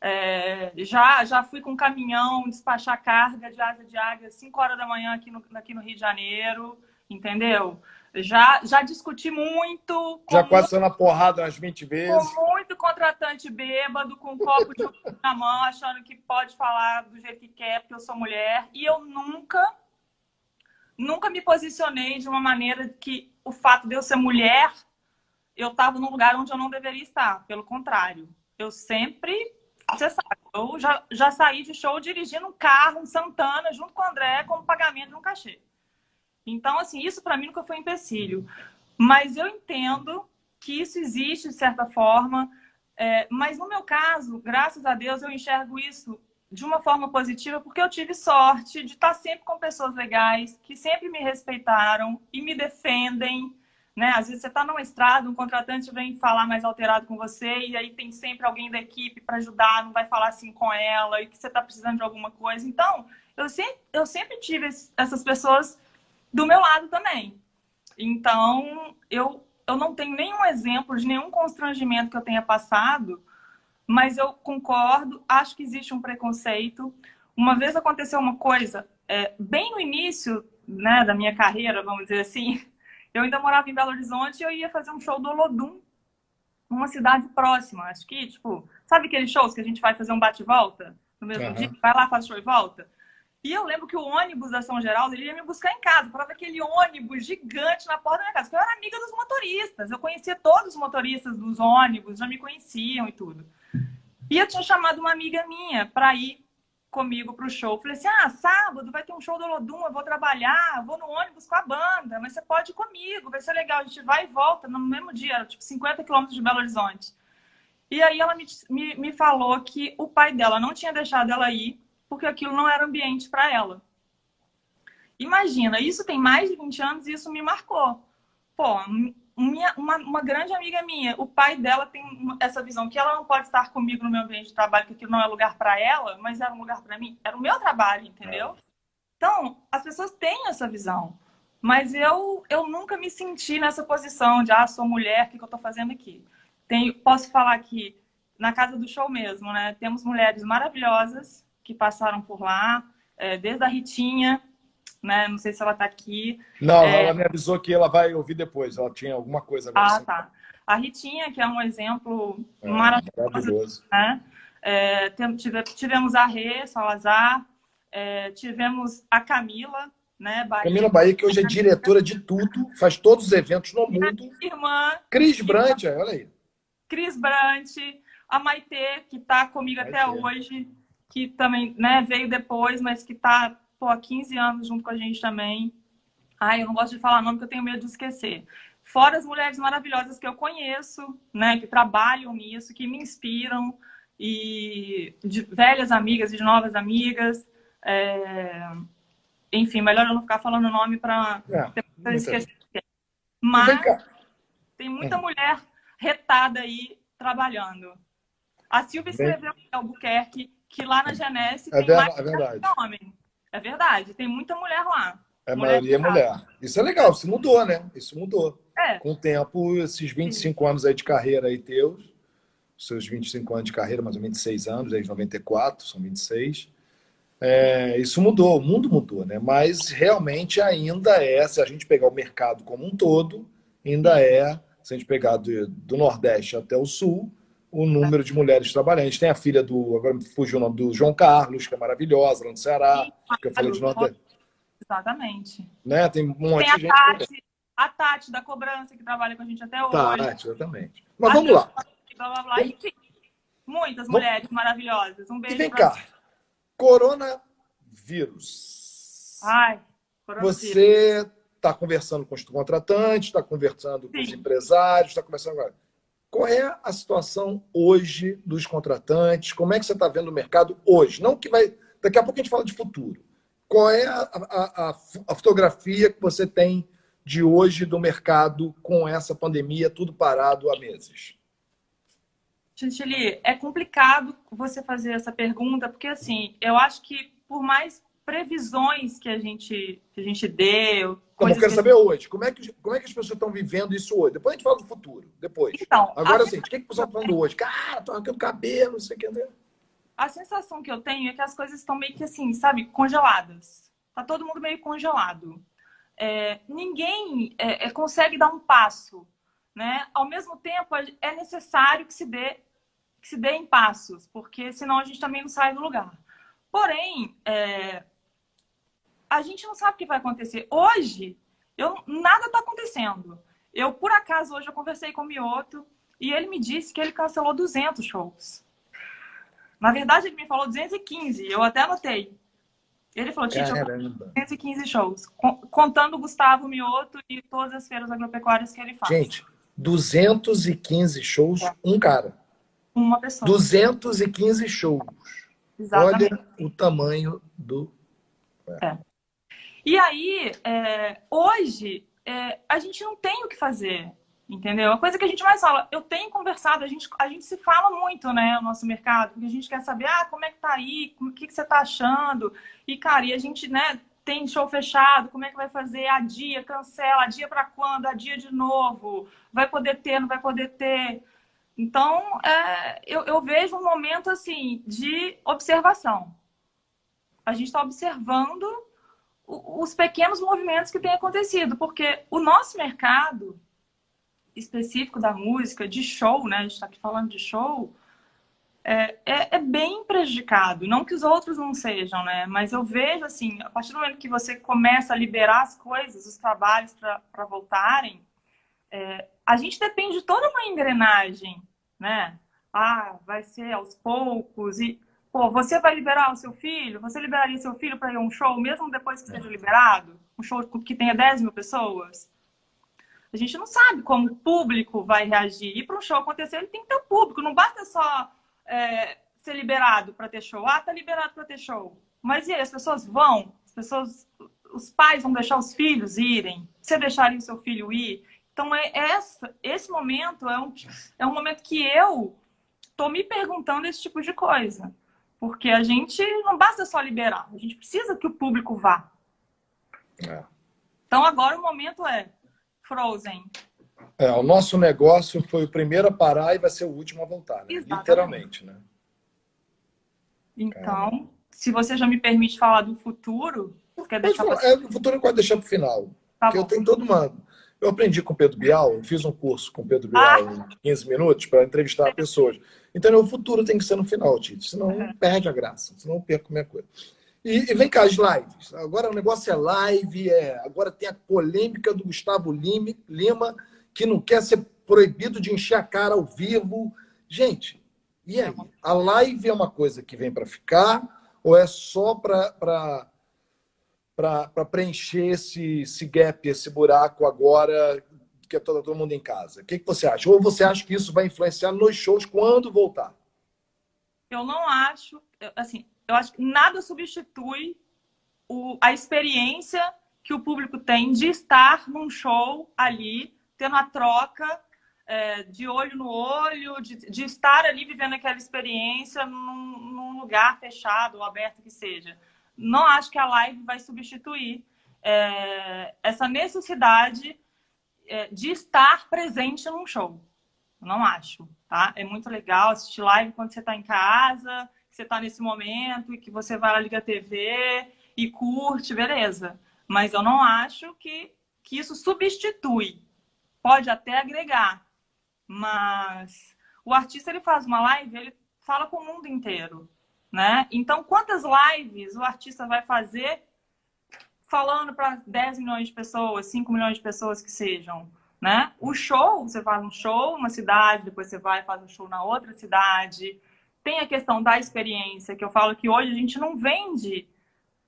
é, já já fui com caminhão despachar carga de asa de águia 5 horas da manhã aqui no, aqui no Rio de Janeiro, entendeu? Já, já discuti muito. Já quase na porrada umas 20 vezes. Com muito contratante bêbado, com um copo de na mão, achando que pode falar do jeito que quer, porque eu sou mulher. E eu nunca, nunca me posicionei de uma maneira que o fato de eu ser mulher, eu estava num lugar onde eu não deveria estar. Pelo contrário, eu sempre. Você sabe, eu já, já saí de show dirigindo um carro, um Santana, junto com o André, como pagamento de um cachê. Então, assim, isso para mim nunca foi um empecilho. Mas eu entendo que isso existe de certa forma. É, mas no meu caso, graças a Deus, eu enxergo isso de uma forma positiva porque eu tive sorte de estar sempre com pessoas legais que sempre me respeitaram e me defendem. Né? Às vezes você está numa estrada, um contratante vem falar mais alterado com você e aí tem sempre alguém da equipe para ajudar, não vai falar assim com ela e que você está precisando de alguma coisa. Então, eu sempre, eu sempre tive essas pessoas do meu lado também. Então, eu, eu não tenho nenhum exemplo de nenhum constrangimento que eu tenha passado, mas eu concordo, acho que existe um preconceito. Uma vez aconteceu uma coisa, é, bem no início né, da minha carreira, vamos dizer assim, eu ainda morava em Belo Horizonte e eu ia fazer um show do Olodum, numa cidade próxima. Acho que, tipo, sabe aqueles shows que a gente vai fazer um bate-volta no mesmo uhum. dia? Vai lá, faz show e volta? E eu lembro que o ônibus da São Geraldo ele ia me buscar em casa. Parava aquele ônibus gigante na porta da minha casa. Porque eu era amiga dos motoristas. Eu conhecia todos os motoristas dos ônibus, já me conheciam e tudo. E eu tinha chamado uma amiga minha para ir comigo para o show. Falei assim: ah, sábado vai ter um show do Lodum, eu vou trabalhar, vou no ônibus com a banda, mas você pode ir comigo, vai ser legal. A gente vai e volta no mesmo dia, tipo 50 quilômetros de Belo Horizonte. E aí ela me, me, me falou que o pai dela não tinha deixado ela ir porque aquilo não era ambiente para ela. Imagina, isso tem mais de 20 anos e isso me marcou. Pô, minha, uma, uma grande amiga minha, o pai dela tem essa visão que ela não pode estar comigo no meu ambiente de trabalho, que aquilo não é lugar para ela, mas era um lugar para mim. Era o meu trabalho, entendeu? É. Então, as pessoas têm essa visão. Mas eu, eu nunca me senti nessa posição de, ah, sou mulher, o que, que eu estou fazendo aqui? Tem, posso falar que na casa do show mesmo, né? Temos mulheres maravilhosas que passaram por lá, é, desde a Ritinha, né? Não sei se ela está aqui. Não, é... ela me avisou que ela vai ouvir depois. Ela tinha alguma coisa agora. Ah, tá. A Ritinha, que é um exemplo é, maravilhoso. maravilhoso. Né? É, tivemos a Rê Salazar, é, tivemos a Camila, né? Bahia. Camila Bahia, que hoje é diretora de tudo, faz todos os eventos no mundo. Irmã. Cris Brant, olha aí. Cris Brant, a Maitê, que está comigo Maitê. até hoje que também né, veio depois, mas que está há 15 anos junto com a gente também. Ai, eu não gosto de falar nome porque eu tenho medo de esquecer. Fora as mulheres maravilhosas que eu conheço, né, que trabalham nisso, que me inspiram, e de velhas amigas e de novas amigas. É... Enfim, melhor eu não ficar falando nome para é, esquecer. Mas Tem muita hum. mulher retada aí trabalhando. A Silvia escreveu em Albuquerque que lá na Genesse é tem mais é verdade. homem. É verdade, tem muita mulher lá. É, a maioria é mulher. Isso é legal, isso mudou, né? Isso mudou. É. Com o tempo, esses 25 Sim. anos aí de carreira aí teus, seus 25 anos de carreira, mais ou menos 26 anos, desde 94, são 26. É, isso mudou, o mundo mudou, né? Mas realmente ainda é, se a gente pegar o mercado como um todo, ainda é, se a gente pegar do, do Nordeste até o Sul, o número de mulheres trabalhando. A gente tem a filha do, agora me fugiu o nome, do João Carlos, que é maravilhosa, lá no Ceará, Sim, que eu falei de Nordeste. Exatamente. Né? Tem um monte tem de gente. Tati, a Tati da cobrança, que trabalha com a gente até hoje. Tati, exatamente. Mas a vamos lá. Blá, blá, blá. Enfim, muitas vamos... mulheres maravilhosas. Um beijo. E vem cá. Coronavírus. Ai, coronavírus. Você está conversando com os contratantes, está conversando com Sim. os empresários, está conversando agora. Qual é a situação hoje dos contratantes? Como é que você está vendo o mercado hoje? Não que vai. Daqui a pouco a gente fala de futuro. Qual é a, a, a, fotografia que você tem de hoje do mercado com essa pandemia, tudo parado há meses? Chantilly, é complicado você fazer essa pergunta, porque assim, eu acho que por mais previsões que a gente, que a gente deu. Como eu quero que... saber hoje, como é, que, como é que as pessoas estão vivendo isso hoje? Depois a gente fala do futuro, depois. Então, Agora, assim, o que, que o pessoal está falando hoje? Cara, tô arrancando cabelo, não sei o que. Né? A sensação que eu tenho é que as coisas estão meio que assim, sabe, congeladas. Tá todo mundo meio congelado. É, ninguém é, é, consegue dar um passo, né? Ao mesmo tempo, é necessário que se dê que se dê em passos, porque senão a gente também não sai do lugar. Porém, é, a gente não sabe o que vai acontecer. Hoje, eu, nada está acontecendo. Eu, por acaso, hoje eu conversei com o Mioto e ele me disse que ele cancelou 200 shows. Na verdade, ele me falou 215, eu até anotei. Ele falou, Tite, 215 shows, contando o Gustavo Mioto e todas as feiras agropecuárias que ele faz. Gente, 215 shows, é. um cara. Uma pessoa. 215 shows. Exatamente. Olha o tamanho do. É. é. E aí, é, hoje, é, a gente não tem o que fazer, entendeu? A coisa que a gente mais fala, eu tenho conversado, a gente, a gente se fala muito, né, no nosso mercado, porque a gente quer saber, ah, como é que tá aí, o que, que você tá achando? E, cara, e a gente, né, tem show fechado, como é que vai fazer? Adia, cancela, adia para quando? Adia de novo? Vai poder ter, não vai poder ter? Então, é, eu, eu vejo um momento, assim, de observação. A gente está observando os pequenos movimentos que têm acontecido, porque o nosso mercado específico da música, de show, né? A gente está aqui falando de show, é, é, é, bem prejudicado. Não que os outros não sejam, né? Mas eu vejo assim, a partir do momento que você começa a liberar as coisas, os trabalhos para voltarem, é, a gente depende de toda uma engrenagem, né? Ah, vai ser aos poucos e Pô, você vai liberar o seu filho? Você liberaria seu filho para ir a um show, mesmo depois que seja liberado? Um show que tenha 10 mil pessoas? A gente não sabe como o público vai reagir. E para um show acontecer, ele tem que ter o público. Não basta só é, ser liberado para ter show. Ah, tá liberado para ter show. Mas e aí, as pessoas vão? As pessoas, os pais vão deixar os filhos irem? Você deixaria o seu filho ir? Então, é essa, esse momento é um, é um momento que eu estou me perguntando esse tipo de coisa. Porque a gente não basta só liberar, a gente precisa que o público vá. É. Então agora o momento é Frozen. É, o nosso negócio foi o primeiro a parar e vai ser o último a voltar, né? literalmente, né? Então, se você já me permite falar do futuro, quer deixar pra... é, o futuro pode deixar para o final. Tá eu tenho todo uma eu aprendi com o Pedro Bial, eu fiz um curso com o Pedro Bial ah. em 15 minutos para entrevistar pessoas. Então, o futuro tem que ser no final, Tite, senão uhum. perde a graça, senão eu perco minha coisa. E, e, vem cá, as lives. Agora o negócio é live, é... agora tem a polêmica do Gustavo Lima, que não quer ser proibido de encher a cara ao vivo. Gente, e aí? A live é uma coisa que vem para ficar ou é só para para preencher esse, esse gap, esse buraco agora que é todo, todo mundo em casa? O que, que você acha? Ou você acha que isso vai influenciar nos shows quando voltar? Eu não acho, assim, eu acho que nada substitui o, a experiência que o público tem de estar num show ali, tendo a troca é, de olho no olho, de, de, estar ali vivendo aquela experiência num, num, lugar fechado ou aberto que seja. Não acho que a live vai substituir é, essa necessidade é, de estar presente num show. Não acho, tá? É muito legal assistir live quando você está em casa, que você está nesse momento e que você vai lá ligar a TV e curte, beleza. Mas eu não acho que, que isso substitui. Pode até agregar, mas o artista ele faz uma live, ele fala com o mundo inteiro, né? Então, quantas lives o artista vai fazer falando para 10 milhões de pessoas, 5 milhões de pessoas que sejam? Né? O show, você faz um show numa cidade, depois você vai e faz um show na outra cidade. Tem a questão da experiência, que eu falo que hoje a gente não vende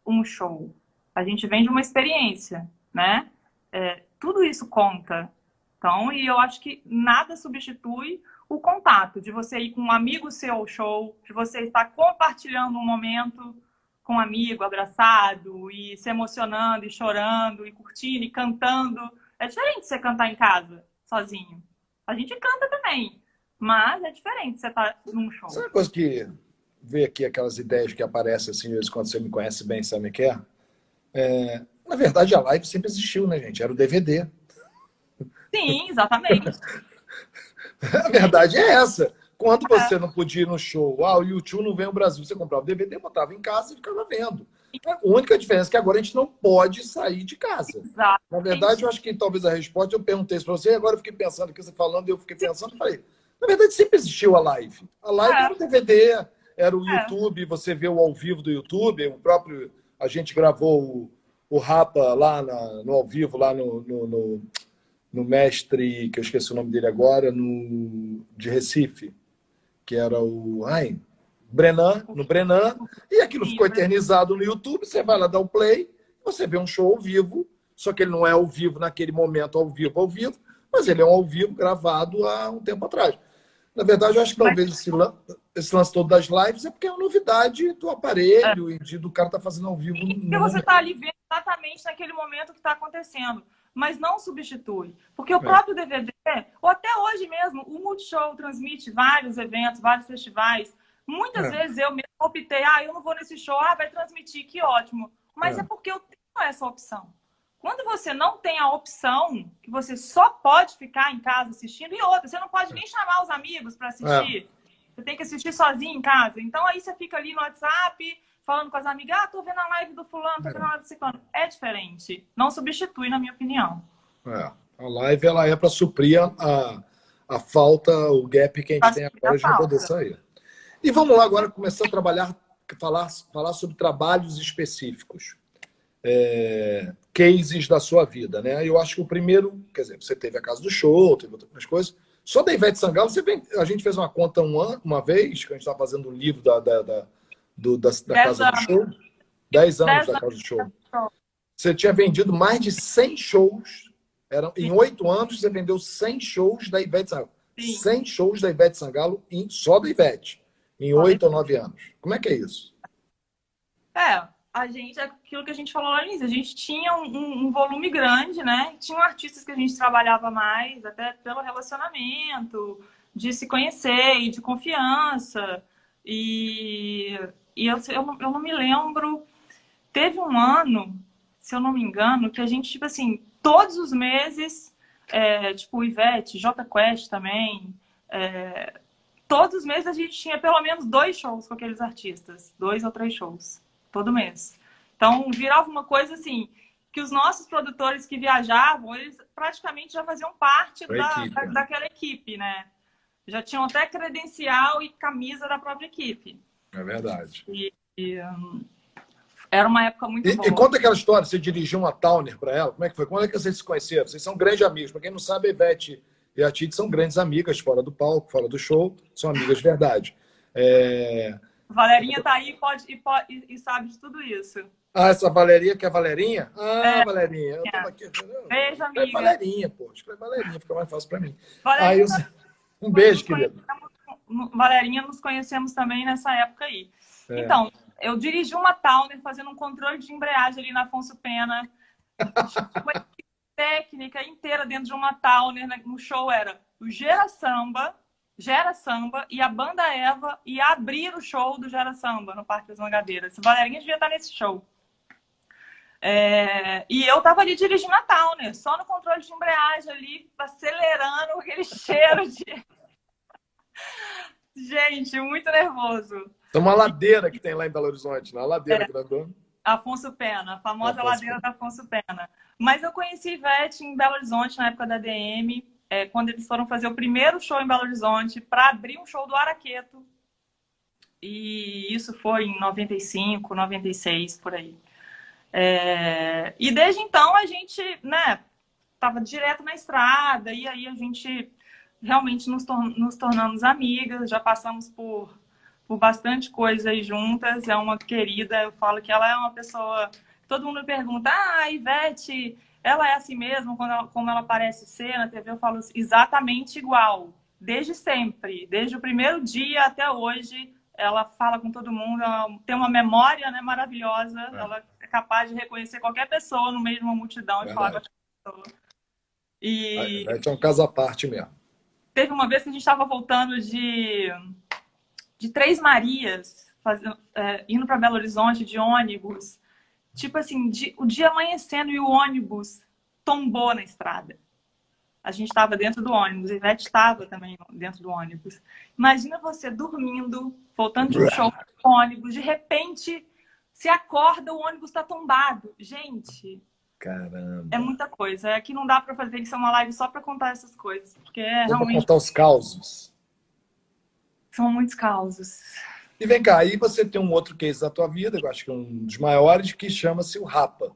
um show, a gente vende uma experiência, né? É, tudo isso conta. Então, e eu acho que nada substitui o contato de você ir com um amigo seu ao show, de você estar compartilhando um momento com um amigo, abraçado, e se emocionando, e chorando, e curtindo, e cantando é diferente você cantar em casa, sozinho. A gente canta também, mas é diferente você estar tá num show. Sabe uma coisa que vê aqui aquelas ideias que aparecem assim, quando você me conhece bem, sabe o que é? é? Na verdade, a live sempre existiu, né, gente? Era o DVD. Sim, exatamente. a verdade é essa. Quando é. você não podia ir no show, ah, o YouTube não vem ao Brasil, você comprava o DVD, botava em casa e ficava vendo. A única diferença é que agora a gente não pode sair de casa. Exato. Na verdade, eu acho que talvez a resposta, eu perguntei isso para você, agora eu fiquei pensando aqui, você falando, eu fiquei pensando, falei, na verdade sempre existiu a live. A live é. era o DVD, era o é. YouTube, você vê o ao vivo do YouTube, o próprio, a gente gravou o, o Rapa lá na, no ao vivo, lá no, no, no, no mestre, que eu esqueci o nome dele agora, no, de Recife, que era o. Ai, Brenan, no Brenan, e aquilo ficou eternizado no YouTube. Você vai lá dar o play, você vê um show ao vivo, só que ele não é ao vivo naquele momento, ao vivo, ao vivo, mas ele é um ao vivo gravado há um tempo atrás. Na verdade, eu acho que talvez esse, lance, esse lance todo das lives é porque é uma novidade do aparelho é. e de, do cara estar tá fazendo ao vivo. Porque você está ali vendo exatamente naquele momento que está acontecendo mas não substitui. Porque o é. próprio DVD, ou até hoje mesmo, o Multishow transmite vários eventos, vários festivais. Muitas é. vezes eu mesmo optei, ah, eu não vou nesse show, ah, vai transmitir, que ótimo. Mas é, é porque eu tenho essa opção. Quando você não tem a opção, que você só pode ficar em casa assistindo, e outra, você não pode nem chamar os amigos para assistir. É. Você tem que assistir sozinho em casa. Então aí você fica ali no WhatsApp, falando com as amigas, ah, tô vendo a live do fulano, tô vendo a live do ciclano. É diferente. Não substitui, na minha opinião. É. A live, ela é para suprir a, a falta, o gap que a gente pra tem agora de não poder sair. E vamos lá agora começar a trabalhar, falar, falar sobre trabalhos específicos. É, cases da sua vida, né? Eu acho que o primeiro, quer dizer, você teve a casa do show, teve outras coisas. Só da Ivete Sangalo, você vem, a gente fez uma conta um ano, uma vez, que a gente estava fazendo um livro da, da, da, do, da, da casa anos. do show. Dez anos Dez da casa do show. Você tinha vendido mais de 100 shows. Eram, em oito anos, você vendeu 100 shows da Ivete Sangalo. Sim. 100 shows da Ivete Sangalo em, só da Ivete em oito ou nove anos. Como é que é isso? É, a gente, aquilo que a gente falou lá no início, a gente tinha um, um, volume grande, né? Tinham artistas que a gente trabalhava mais, até pelo relacionamento, de se conhecer e de confiança. E, e eu, eu, eu não me lembro. Teve um ano, se eu não me engano, que a gente, tipo assim, todos os meses, é, tipo, o Ivete, J Quest também, é, todos os meses a gente tinha pelo menos dois shows com aqueles artistas, dois ou três shows, todo mês. Então virava uma coisa assim que os nossos produtores que viajavam, eles praticamente já faziam parte da, equipe, da, né? daquela equipe, né? Já tinham até credencial e camisa da própria equipe. É verdade. E, e um, era uma época muito e, boa. E conta aquela história, você dirigiu uma Towner para ela, como é que foi? Quando é que vocês se conheceram? Vocês são grandes amigos. Para quem não sabe, a Ivete e a Tite são grandes amigas fora do palco, fora do show, são amigas de verdade. É... Valerinha tá aí pode, e, pode, e sabe de tudo isso. Ah, essa Valerinha que é Valerinha? Ah, é. Valerinha. Eu aqui, beijo, amiga. É Valerinha, pô. Escreve Valerinha, fica mais fácil para mim. Valerinha, aí, um beijo, querido. Valerinha, nos conhecemos também nessa época aí. É. Então, eu dirigi uma Towner fazendo um controle de embreagem ali na Afonso Pena. técnica inteira dentro de uma Towner. Né? No show era o Gera Samba, Gera Samba e a banda Eva e abrir o show do Gera Samba no Parque das Mangadeiras. Valerinha devia estar nesse show. É... e eu tava ali dirigindo a Towner, só no controle de embreagem ali, acelerando aquele cheiro de. Gente, muito nervoso. É uma ladeira que tem lá em Belo Horizonte, na né? ladeira é. grandona. Afonso Pena, a famosa Afonso ladeira Pena. da Afonso Pena. Mas eu conheci Ivete em Belo Horizonte na época da DM, é, quando eles foram fazer o primeiro show em Belo Horizonte para abrir um show do Araqueto. E isso foi em 95, 96, por aí. É, e desde então a gente, né, tava direto na estrada, e aí a gente realmente nos, tor nos tornamos amigas, já passamos por por bastante coisa aí juntas. É uma querida, eu falo que ela é uma pessoa. Todo mundo pergunta, ah, Ivete, ela é assim mesmo, ela, como ela parece ser na TV? Eu falo exatamente igual, desde sempre, desde o primeiro dia até hoje. Ela fala com todo mundo, tem uma memória né, maravilhosa, é. ela é capaz de reconhecer qualquer pessoa no meio de uma multidão e falar com a pessoa. E... É um caso à parte mesmo. Teve uma vez que a gente estava voltando de de Três Marias, fazendo, é, indo para Belo Horizonte de ônibus. Tipo assim, de, o dia amanhecendo e o ônibus tombou na estrada. A gente estava dentro do ônibus, a Ivete estava também dentro do ônibus. Imagina você dormindo, voltando de um show ônibus, de repente se acorda, o ônibus está tombado. Gente, Caramba. É muita coisa. É que não dá para fazer, tem que ser uma live só para contar essas coisas. Porque é realmente... contar os causos. São muitos causos. E vem cá, aí você tem um outro case da tua vida, eu acho que é um dos maiores, que chama-se o Rapa.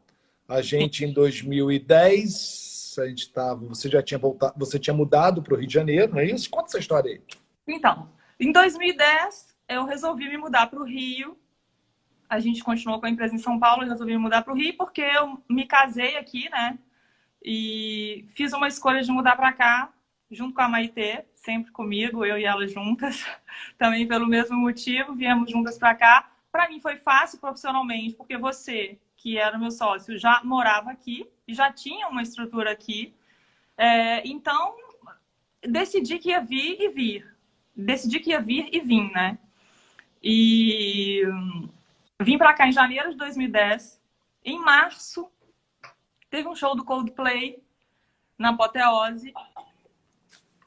A gente, em 2010, a gente tava, você já tinha voltado, você tinha mudado para o Rio de Janeiro, não é isso? Conta essa história aí. Então, em 2010, eu resolvi me mudar para o Rio. A gente continuou com a empresa em São Paulo, eu resolvi mudar para o Rio porque eu me casei aqui, né? E fiz uma escolha de mudar para cá junto com a Maitê, sempre comigo, eu e ela juntas, também pelo mesmo motivo, viemos juntas para cá. Para mim foi fácil profissionalmente, porque você, que era meu sócio, já morava aqui e já tinha uma estrutura aqui. É, então, decidi que ia vir e vir. Decidi que ia vir e vim, né? E vim para cá em janeiro de 2010. Em março, teve um show do Coldplay na Apoteose.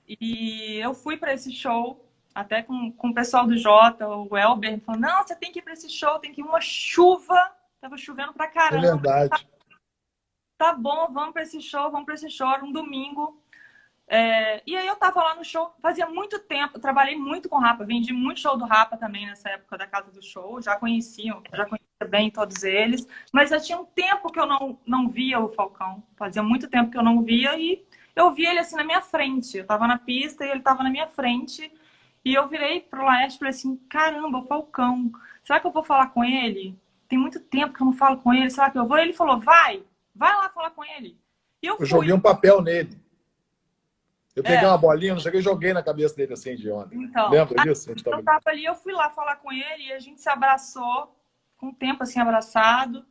E eu fui para esse show, até com, com o pessoal do Jota, o Elber, falou: não, você tem que ir para esse show, tem que ir uma chuva. Tava chovendo pra caramba. É verdade. Tá, bom, vamos para esse show, vamos para esse show. Era um domingo. É, e aí eu tava lá no show, fazia muito tempo, trabalhei muito com Rapa, vendi muito show do Rapa também nessa época da Casa do Show, já conheciam, já conhecia bem todos eles, mas já tinha um tempo que eu não, não via o Falcão, fazia muito tempo que eu não via e eu vi ele assim na minha frente. Eu tava na pista e ele tava na minha frente. E eu virei pro Laerte e falei assim: caramba, o Falcão, será que eu vou falar com ele? Tem muito tempo que eu não falo com ele, será que eu vou? Ele falou: vai, vai lá falar com ele. E eu, eu joguei um papel nele. Eu peguei é. uma bolinha, não e joguei na cabeça dele assim de ontem. Então, Lembra disso? Tava... Eu tava ali, eu fui lá falar com ele e a gente se abraçou, com um tempo assim abraçado.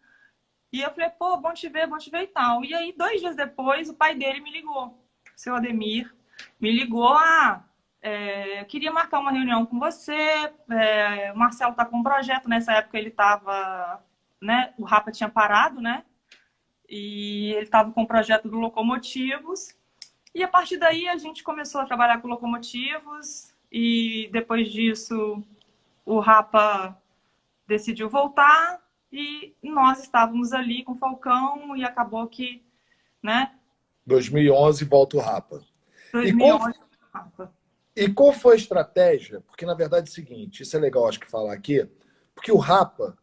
E eu falei, pô, bom te ver, bom te ver e tal. E aí, dois dias depois, o pai dele me ligou, seu Ademir, me ligou, ah, é, queria marcar uma reunião com você, é, o Marcelo tá com um projeto, nessa época ele tava, né, o Rapa tinha parado, né, e ele tava com o projeto do Locomotivos, e a partir daí a gente começou a trabalhar com Locomotivos, e depois disso o Rapa decidiu voltar, e nós estávamos ali com o Falcão e acabou que, né? 2011 volta o Rapa. 2011 e qual, Rapa. E qual foi a estratégia? Porque na verdade é o seguinte, isso é legal acho que falar aqui, porque o Rapa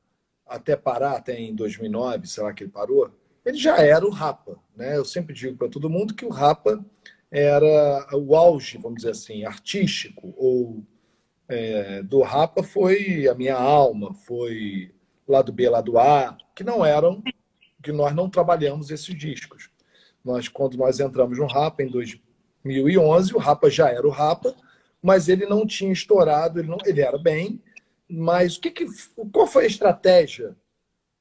até parar, até em 2009, sei lá que ele parou, ele já era o Rapa, né? Eu sempre digo para todo mundo que o Rapa era o auge, vamos dizer assim, artístico ou é, do Rapa foi a minha alma, foi lado B, lado A, que não eram, que nós não trabalhamos esses discos. Nós, quando nós entramos no Rapa em 2011, o Rapa já era o Rapa, mas ele não tinha estourado, ele, não, ele era bem, mas o que, que qual foi a estratégia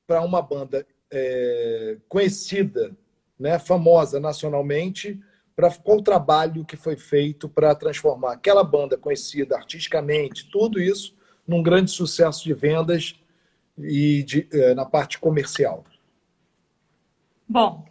para uma banda é, conhecida né, famosa nacionalmente, para qual o trabalho que foi feito para transformar aquela banda conhecida artisticamente, tudo isso, num grande sucesso de vendas e de, eh, na parte comercial? Bom,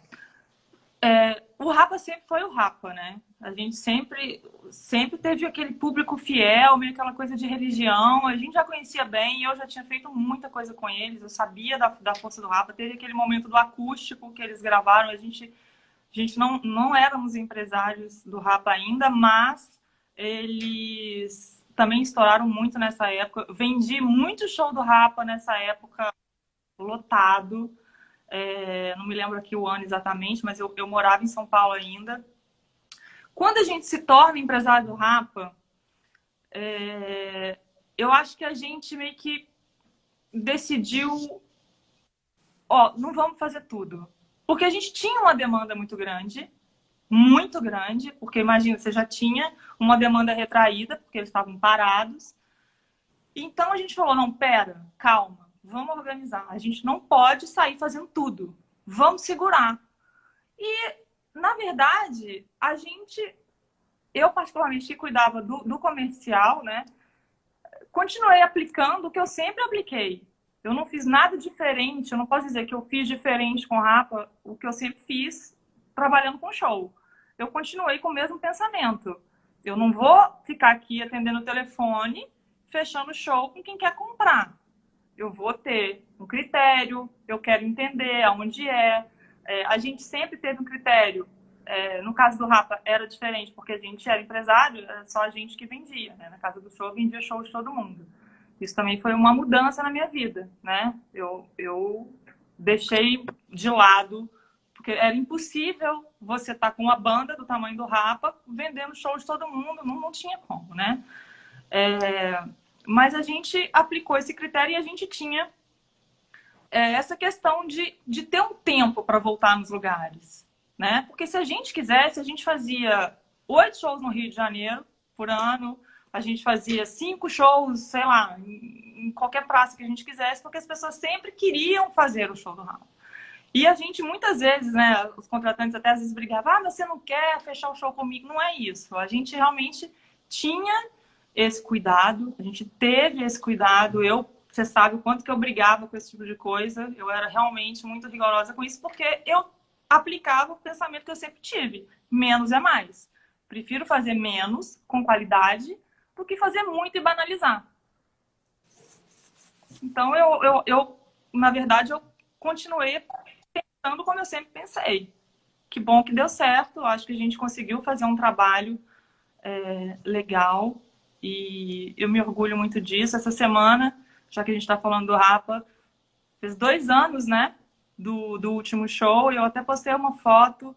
é, o Rapa sempre foi o Rapa, né? A gente sempre, sempre teve aquele público fiel, meio aquela coisa de religião. A gente já conhecia bem, eu já tinha feito muita coisa com eles, eu sabia da, da força do Rapa. Teve aquele momento do acústico que eles gravaram, a gente, a gente não, não éramos empresários do Rapa ainda, mas eles também estouraram muito nessa época. Vendi muito show do Rapa nessa época, lotado. É, não me lembro aqui o ano exatamente, mas eu, eu morava em São Paulo ainda. Quando a gente se torna empresário do Rapa, é, eu acho que a gente meio que decidiu, ó, não vamos fazer tudo. Porque a gente tinha uma demanda muito grande, muito grande, porque imagina, você já tinha uma demanda retraída, porque eles estavam parados. Então a gente falou, não, pera, calma Vamos organizar. A gente não pode sair fazendo tudo. Vamos segurar. E, na verdade, a gente, eu particularmente que cuidava do, do comercial, né? Continuei aplicando o que eu sempre apliquei. Eu não fiz nada diferente. Eu não posso dizer que eu fiz diferente com Rapa o que eu sempre fiz trabalhando com show. Eu continuei com o mesmo pensamento. Eu não vou ficar aqui atendendo o telefone, fechando o show com quem quer comprar eu vou ter um critério, eu quero entender aonde é. É a gente sempre teve um critério. É, no caso do Rapa era diferente, porque a gente era empresário, era só a gente que vendia. Né? Na casa do show, vendia show de todo mundo. Isso também foi uma mudança na minha vida. Né? Eu, eu deixei de lado, porque era impossível você estar tá com uma banda do tamanho do Rapa vendendo show de todo mundo, não, não tinha como. Né? É, mas a gente aplicou esse critério e a gente tinha é, essa questão de, de ter um tempo para voltar nos lugares. Né? Porque se a gente quisesse, a gente fazia oito shows no Rio de Janeiro por ano, a gente fazia cinco shows, sei lá, em, em qualquer praça que a gente quisesse, porque as pessoas sempre queriam fazer o show do Raul. E a gente, muitas vezes, né, os contratantes até às vezes brigavam, ah, você não quer fechar o show comigo. Não é isso. A gente realmente tinha esse cuidado, a gente teve esse cuidado. Eu, você sabe o quanto que eu brigava com esse tipo de coisa. Eu era realmente muito rigorosa com isso, porque eu aplicava o pensamento que eu sempre tive: menos é mais. Prefiro fazer menos, com qualidade, do que fazer muito e banalizar. Então, eu, eu, eu na verdade, eu continuei pensando como eu sempre pensei. Que bom que deu certo. Acho que a gente conseguiu fazer um trabalho é, legal e eu me orgulho muito disso. Essa semana, já que a gente está falando do Rapa, fez dois anos, né? Do, do último show. E eu até postei uma foto,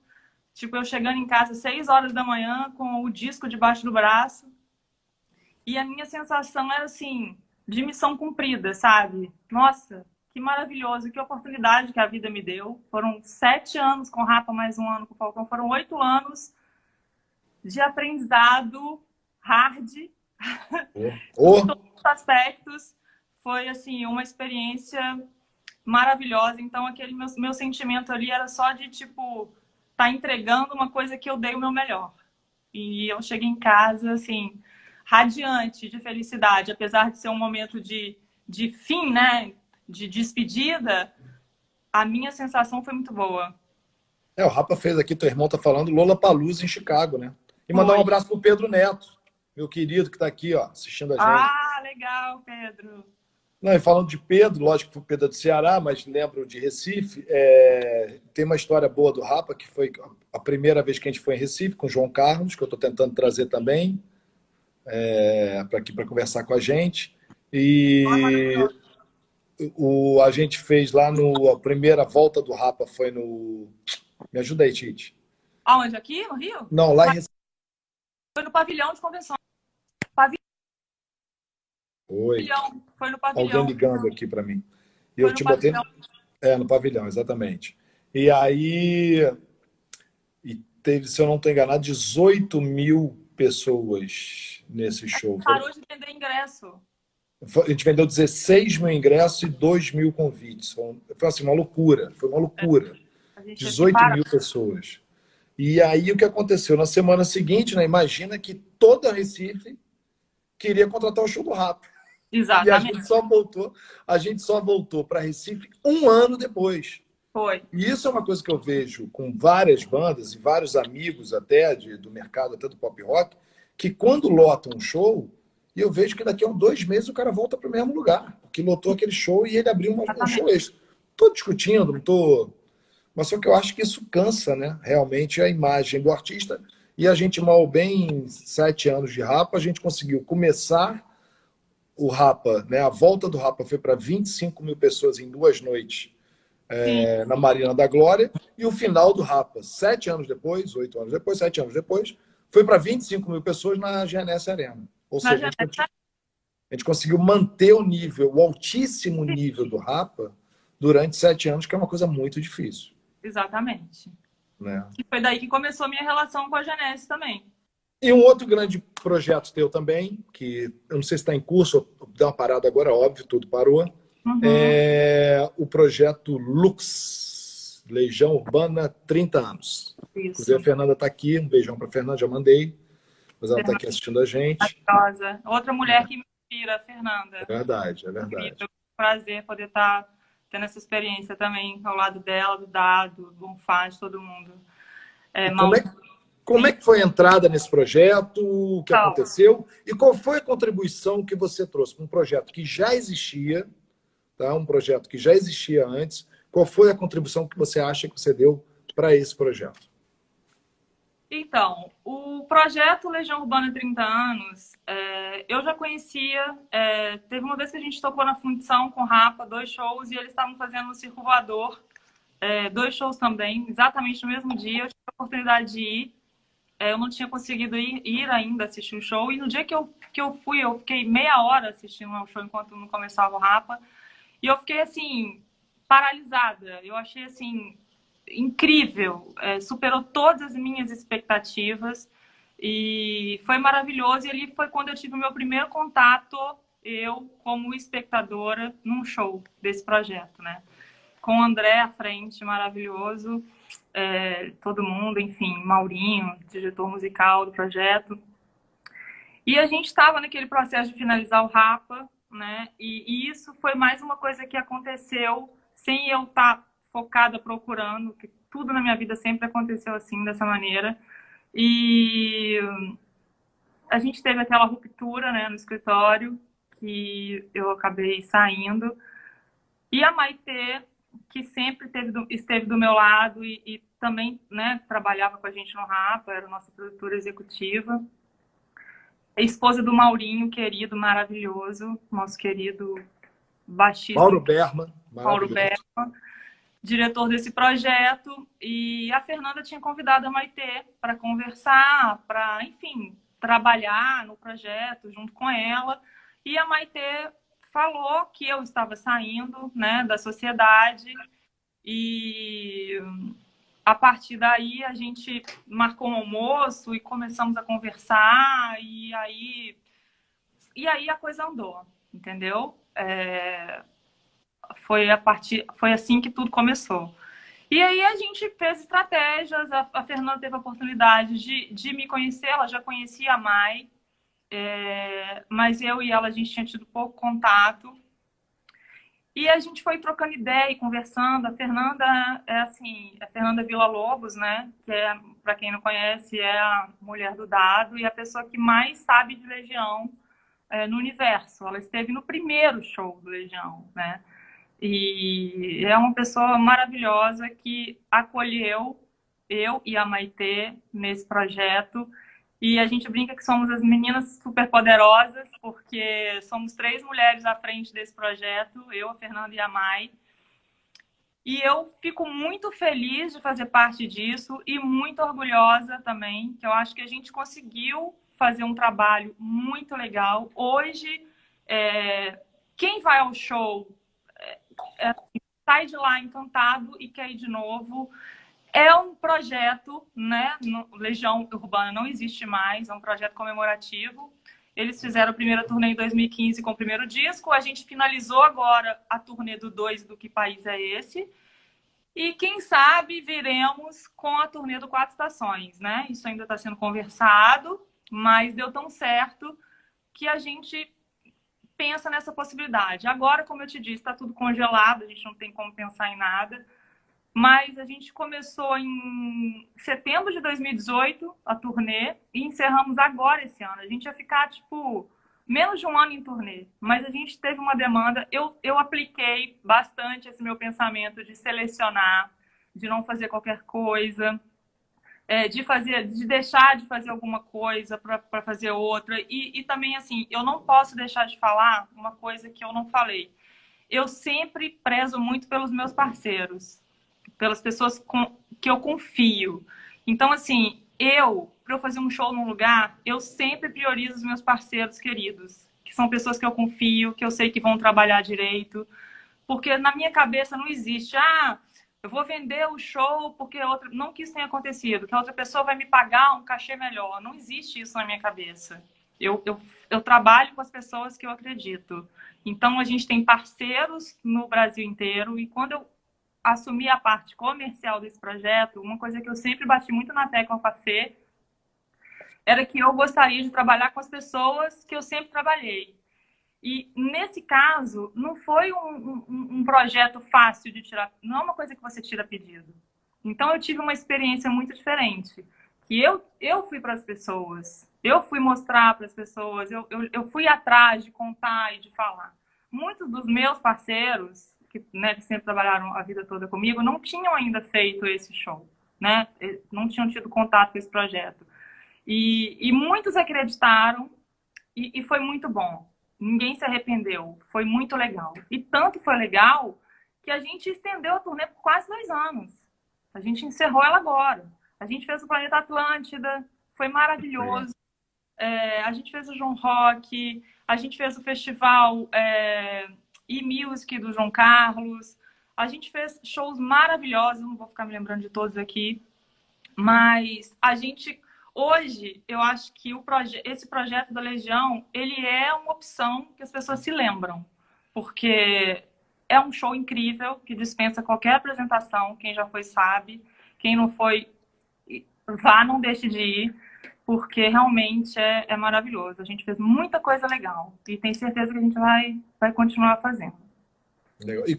tipo, eu chegando em casa às seis horas da manhã com o disco debaixo do braço. E a minha sensação era assim, de missão cumprida, sabe? Nossa, que maravilhoso, que oportunidade que a vida me deu. Foram sete anos com Rapa, mais um ano com Falcão. Foram oito anos de aprendizado hard Oh. em todos os aspectos. Foi, assim, uma experiência maravilhosa. Então, aquele meu, meu sentimento ali era só de, tipo, tá entregando uma coisa que eu dei o meu melhor. E eu cheguei em casa, assim, radiante de felicidade, apesar de ser um momento de, de fim, né? De despedida, a minha sensação foi muito boa. É, o Rafa fez aqui, teu irmão tá falando Lola Palusa em Chicago, né? E mandar um abraço pro Pedro Neto meu querido que está aqui, ó, assistindo a gente. Ah, legal, Pedro. Não, e falando de Pedro, lógico que o Pedro é do Ceará, mas lembro de Recife. É... Tem uma história boa do Rapa, que foi a primeira vez que a gente foi em Recife, com o João Carlos, que eu estou tentando trazer também é... para aqui para conversar com a gente. E o, a gente fez lá no. A primeira volta do Rapa foi no. Me ajuda aí, Tite. Aonde? Aqui, no Rio? Não, lá em Recife. Foi no pavilhão de convenções. Oi. Pavilhão. Foi no pavilhão. Alguém ligando aqui para mim. E eu te botei. No... É, no pavilhão, exatamente. E aí. E teve, se eu não estou enganado, 18 mil pessoas nesse show. Parou de vender ingresso. A gente vendeu 16 mil ingressos e 2 mil convites. Foi, assim, uma loucura. Foi uma loucura. É. 18 mil pessoas. E aí o que aconteceu? Na semana seguinte, né, imagina que toda Recife queria contratar o show do Rap. Exatamente. E a gente só voltou, a gente só voltou para Recife um ano depois. Foi. E isso é uma coisa que eu vejo com várias bandas e vários amigos até de, do mercado, até do pop rock, que quando lotam um show, eu vejo que daqui a dois meses o cara volta para o mesmo lugar, porque lotou aquele show e ele abriu um show extra. Estou discutindo, não estou. Mas só que eu acho que isso cansa, né? Realmente a imagem do artista. E a gente, mal bem sete anos de Rapa, a gente conseguiu começar o Rapa, né? A volta do Rapa foi para 25 mil pessoas em duas noites é, na Marina da Glória, e o final do Rapa, sete anos depois, oito anos depois, sete anos depois, foi para 25 mil pessoas na GNS Arena. Ou seja, a gente, a gente, conseguiu manter o nível, o altíssimo nível do Rapa durante sete anos, que é uma coisa muito difícil. Exatamente. Né? E foi daí que começou a minha relação com a Genese também. E um outro grande projeto teu também, que eu não sei se está em curso, deu uma parada agora, óbvio, tudo parou, Uhum. É o projeto Lux, Legião Urbana 30 anos. Isso. Inclusive a Fernanda está aqui, um beijão para a Fernanda, já mandei. Mas ela está aqui assistindo a gente. Maravilhosa. Outra mulher que me inspira, a Fernanda. É verdade, é verdade. Incrível. Prazer poder estar tá tendo essa experiência também ao lado dela, do Dado, do Bonfá, de todo mundo. É, como, é, como é que foi a entrada nesse projeto? O que aconteceu? E qual foi a contribuição que você trouxe para um projeto que já existia, tá? um projeto que já existia antes. Qual foi a contribuição que você acha que você deu para esse projeto? Então, o projeto Legião Urbana 30 anos, é, eu já conhecia. É, teve uma vez que a gente tocou na fundição com Rapa, dois shows, e eles estavam fazendo no Circo Voador, é, dois shows também, exatamente no mesmo dia. Eu tive a oportunidade de ir. Eu não tinha conseguido ir, ir, ainda assistir o show, e no dia que eu, que eu fui, eu fiquei meia hora assistindo o show enquanto não começava o Rapa. E eu fiquei assim, paralisada. Eu achei assim, incrível. É, superou todas as minhas expectativas. E foi maravilhoso. E ali foi quando eu tive o meu primeiro contato, eu como espectadora, num show desse projeto, né? Com o André à frente, maravilhoso. É, todo mundo, enfim, Maurinho, diretor musical do projeto. E a gente estava naquele processo de finalizar o Rapa, né? E, e, isso foi mais uma coisa que aconteceu sem eu estar tá focada procurando, que tudo na minha vida sempre aconteceu assim, dessa maneira. E a gente teve aquela ruptura, né, no escritório, que eu acabei saindo. E a Maitê, que sempre teve do, esteve do meu lado e, e também, né, trabalhava com a gente no Rapa, era nossa produtora executiva esposa do Maurinho, querido, maravilhoso, nosso querido baixista. Mauro Berman. Mauro Berman, diretor desse projeto. E a Fernanda tinha convidado a Maitê para conversar, para, enfim, trabalhar no projeto junto com ela. E a Maitê falou que eu estava saindo né, da sociedade e a partir daí a gente marcou um almoço e começamos a conversar e aí e aí a coisa andou, entendeu? É, foi a partir foi assim que tudo começou. E aí a gente fez estratégias, a, a Fernanda teve a oportunidade de, de me conhecer, ela já conhecia a Mai, é, mas eu e ela a gente tinha tido pouco contato. E a gente foi trocando ideia e conversando. A Fernanda é assim, a Fernanda Vila Lobos, né? Que é, para quem não conhece, é a mulher do dado e a pessoa que mais sabe de Legião é, no universo. Ela esteve no primeiro show do Legião, né? E é uma pessoa maravilhosa que acolheu eu e a Maitê nesse projeto e a gente brinca que somos as meninas superpoderosas, porque somos três mulheres à frente desse projeto, eu, a Fernanda e a Mai. E eu fico muito feliz de fazer parte disso e muito orgulhosa também, que eu acho que a gente conseguiu fazer um trabalho muito legal. Hoje, é, quem vai ao show é, é, sai de lá encantado e quer ir de novo. É um projeto, né? Legião Urbana não existe mais, é um projeto comemorativo. Eles fizeram a primeira turnê em 2015 com o primeiro disco. A gente finalizou agora a turnê do 2 do Que País é Esse? E quem sabe viremos com a turnê do Quatro Estações, né? Isso ainda está sendo conversado, mas deu tão certo que a gente pensa nessa possibilidade. Agora, como eu te disse, está tudo congelado, a gente não tem como pensar em nada. Mas a gente começou em setembro de 2018 a turnê e encerramos agora esse ano. A gente ia ficar, tipo, menos de um ano em turnê, mas a gente teve uma demanda. Eu, eu apliquei bastante esse meu pensamento de selecionar, de não fazer qualquer coisa, é, de fazer, de deixar de fazer alguma coisa para fazer outra. E, e também, assim, eu não posso deixar de falar uma coisa que eu não falei. Eu sempre prezo muito pelos meus parceiros pelas pessoas com, que eu confio. Então, assim, eu, para eu fazer um show num lugar, eu sempre priorizo os meus parceiros queridos, que são pessoas que eu confio, que eu sei que vão trabalhar direito. Porque na minha cabeça não existe, ah, eu vou vender o show porque outra. Não que isso tenha acontecido, que a outra pessoa vai me pagar um cachê melhor. Não existe isso na minha cabeça. Eu, eu, eu trabalho com as pessoas que eu acredito. Então, a gente tem parceiros no Brasil inteiro, e quando eu assumir a parte comercial desse projeto, uma coisa que eu sempre bati muito na tecla com a Fê era que eu gostaria de trabalhar com as pessoas que eu sempre trabalhei. E nesse caso, não foi um, um, um projeto fácil de tirar, não é uma coisa que você tira pedido. Então eu tive uma experiência muito diferente. Que eu, eu fui para as pessoas, eu fui mostrar para as pessoas, eu, eu, eu fui atrás de contar e de falar. Muitos dos meus parceiros, que, né, sempre trabalharam a vida toda comigo, não tinham ainda feito esse show, né? Não tinham tido contato com esse projeto. E, e muitos acreditaram e, e foi muito bom. Ninguém se arrependeu. Foi muito legal. E tanto foi legal que a gente estendeu a turnê por quase dois anos. A gente encerrou ela agora. A gente fez o Planeta Atlântida, foi maravilhoso. É, a gente fez o João Rock, a gente fez o festival é, e Music do João Carlos. A gente fez shows maravilhosos, não vou ficar me lembrando de todos aqui, mas a gente hoje eu acho que o proje esse projeto da Legião ele é uma opção que as pessoas se lembram, porque é um show incrível que dispensa qualquer apresentação. Quem já foi sabe, quem não foi vá, não deixe de ir porque realmente é, é, maravilhoso. A gente fez muita coisa legal e tenho certeza que a gente vai, vai continuar fazendo. Legal. E,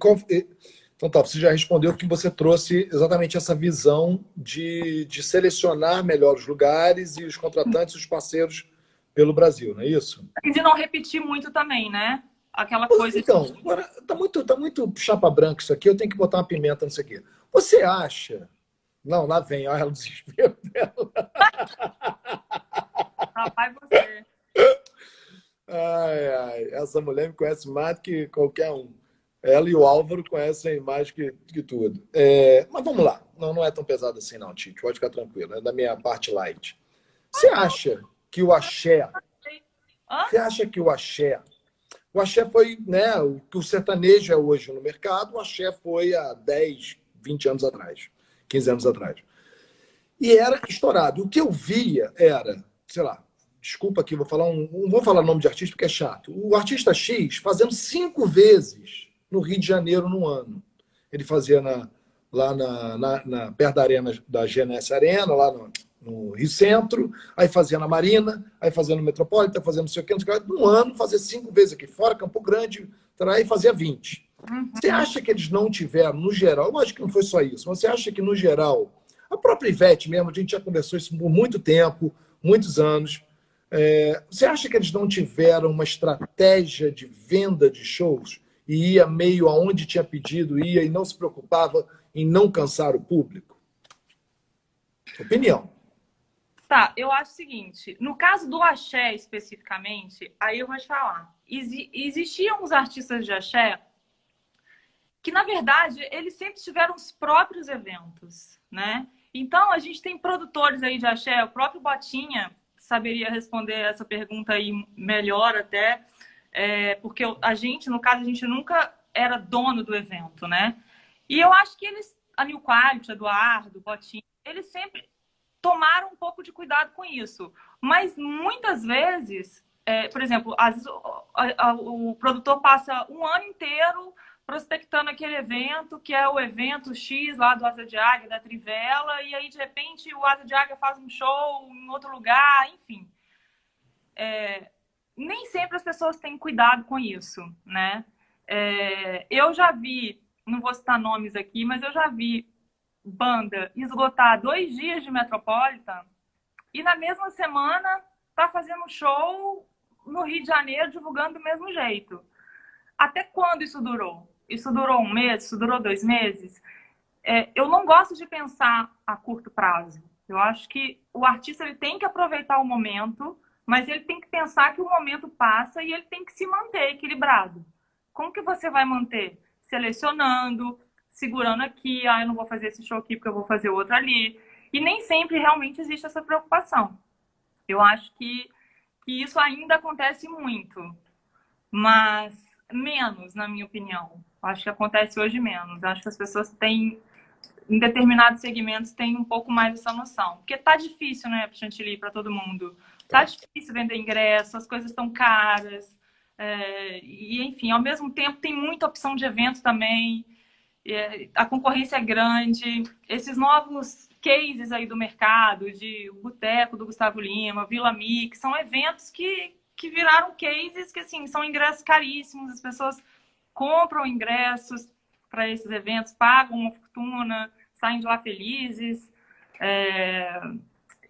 então tá, você já respondeu que você trouxe exatamente essa visão de, de selecionar melhor os lugares e os contratantes, os parceiros pelo Brasil, não é isso? E de não repetir muito também, né? Aquela coisa. Então, agora tá muito, tá muito chapa branca isso aqui, eu tenho que botar uma pimenta nisso aqui. Você acha não, lá vem, olha o desespero dela. Rapaz, você. Ai, ai, essa mulher me conhece mais do que qualquer um. Ela e o Álvaro conhecem mais que, que tudo. É, mas vamos lá. Não, não é tão pesado assim, não, Tite. Pode ficar tranquilo. É da minha parte light. Você acha que o axé. Você acha que o axé. O axé foi, né? O que o sertanejo é hoje no mercado, o axé foi há 10, 20 anos atrás. 15 anos atrás. E era estourado. O que eu via era, sei lá, desculpa aqui, vou falar um. Não vou falar nome de artista porque é chato. O artista X fazendo cinco vezes no Rio de Janeiro no ano. Ele fazia na, lá na, na, na, perto da arena da GNS Arena, lá no, no, Rio Centro, aí fazia na Marina, aí fazia no Metropolitan, fazia não sei o que, não sei o que. No ano, fazia cinco vezes aqui fora, Campo Grande, aí fazia 20. Você acha que eles não tiveram, no geral, lógico que não foi só isso, mas você acha que, no geral, a própria Ivete mesmo, a gente já conversou isso por muito tempo, muitos anos, é, você acha que eles não tiveram uma estratégia de venda de shows e ia meio aonde tinha pedido, ia e não se preocupava em não cansar o público? Opinião. Tá, eu acho o seguinte, no caso do axé especificamente, aí eu vou te falar. existiam os artistas de axé que na verdade eles sempre tiveram os próprios eventos, né? Então a gente tem produtores aí de axé, o próprio Botinha saberia responder essa pergunta aí melhor até, é, porque a gente, no caso, a gente nunca era dono do evento, né? E eu acho que eles, a New Quality, Eduardo, Botinha, eles sempre tomaram um pouco de cuidado com isso. Mas muitas vezes, é, por exemplo, as, a, a, o produtor passa um ano inteiro prospectando aquele evento, que é o evento X lá do Asa de Águia, da Trivela, e aí de repente o Asa de Águia faz um show em outro lugar, enfim. É, nem sempre as pessoas têm cuidado com isso, né? É, eu já vi, não vou citar nomes aqui, mas eu já vi banda esgotar dois dias de Metropolitan e na mesma semana tá fazendo show no Rio de Janeiro divulgando do mesmo jeito. Até quando isso durou? Isso durou um mês? Isso durou dois meses? É, eu não gosto de pensar a curto prazo. Eu acho que o artista ele tem que aproveitar o momento, mas ele tem que pensar que o momento passa e ele tem que se manter equilibrado. Como que você vai manter? Selecionando, segurando aqui, ah, eu não vou fazer esse show aqui porque eu vou fazer outro ali. E nem sempre realmente existe essa preocupação. Eu acho que, que isso ainda acontece muito, mas menos, na minha opinião. Acho que acontece hoje menos. Acho que as pessoas têm, em determinados segmentos, têm um pouco mais essa noção. Porque tá difícil, né, Chantilly, para todo mundo. Tá difícil vender ingresso, as coisas estão caras. É, e, enfim, ao mesmo tempo, tem muita opção de evento também. É, a concorrência é grande. Esses novos cases aí do mercado, de Boteco do Gustavo Lima, Vila Mix, são eventos que, que viraram cases que, assim, são ingressos caríssimos. As pessoas compram ingressos para esses eventos, pagam uma fortuna, saem de lá felizes. É...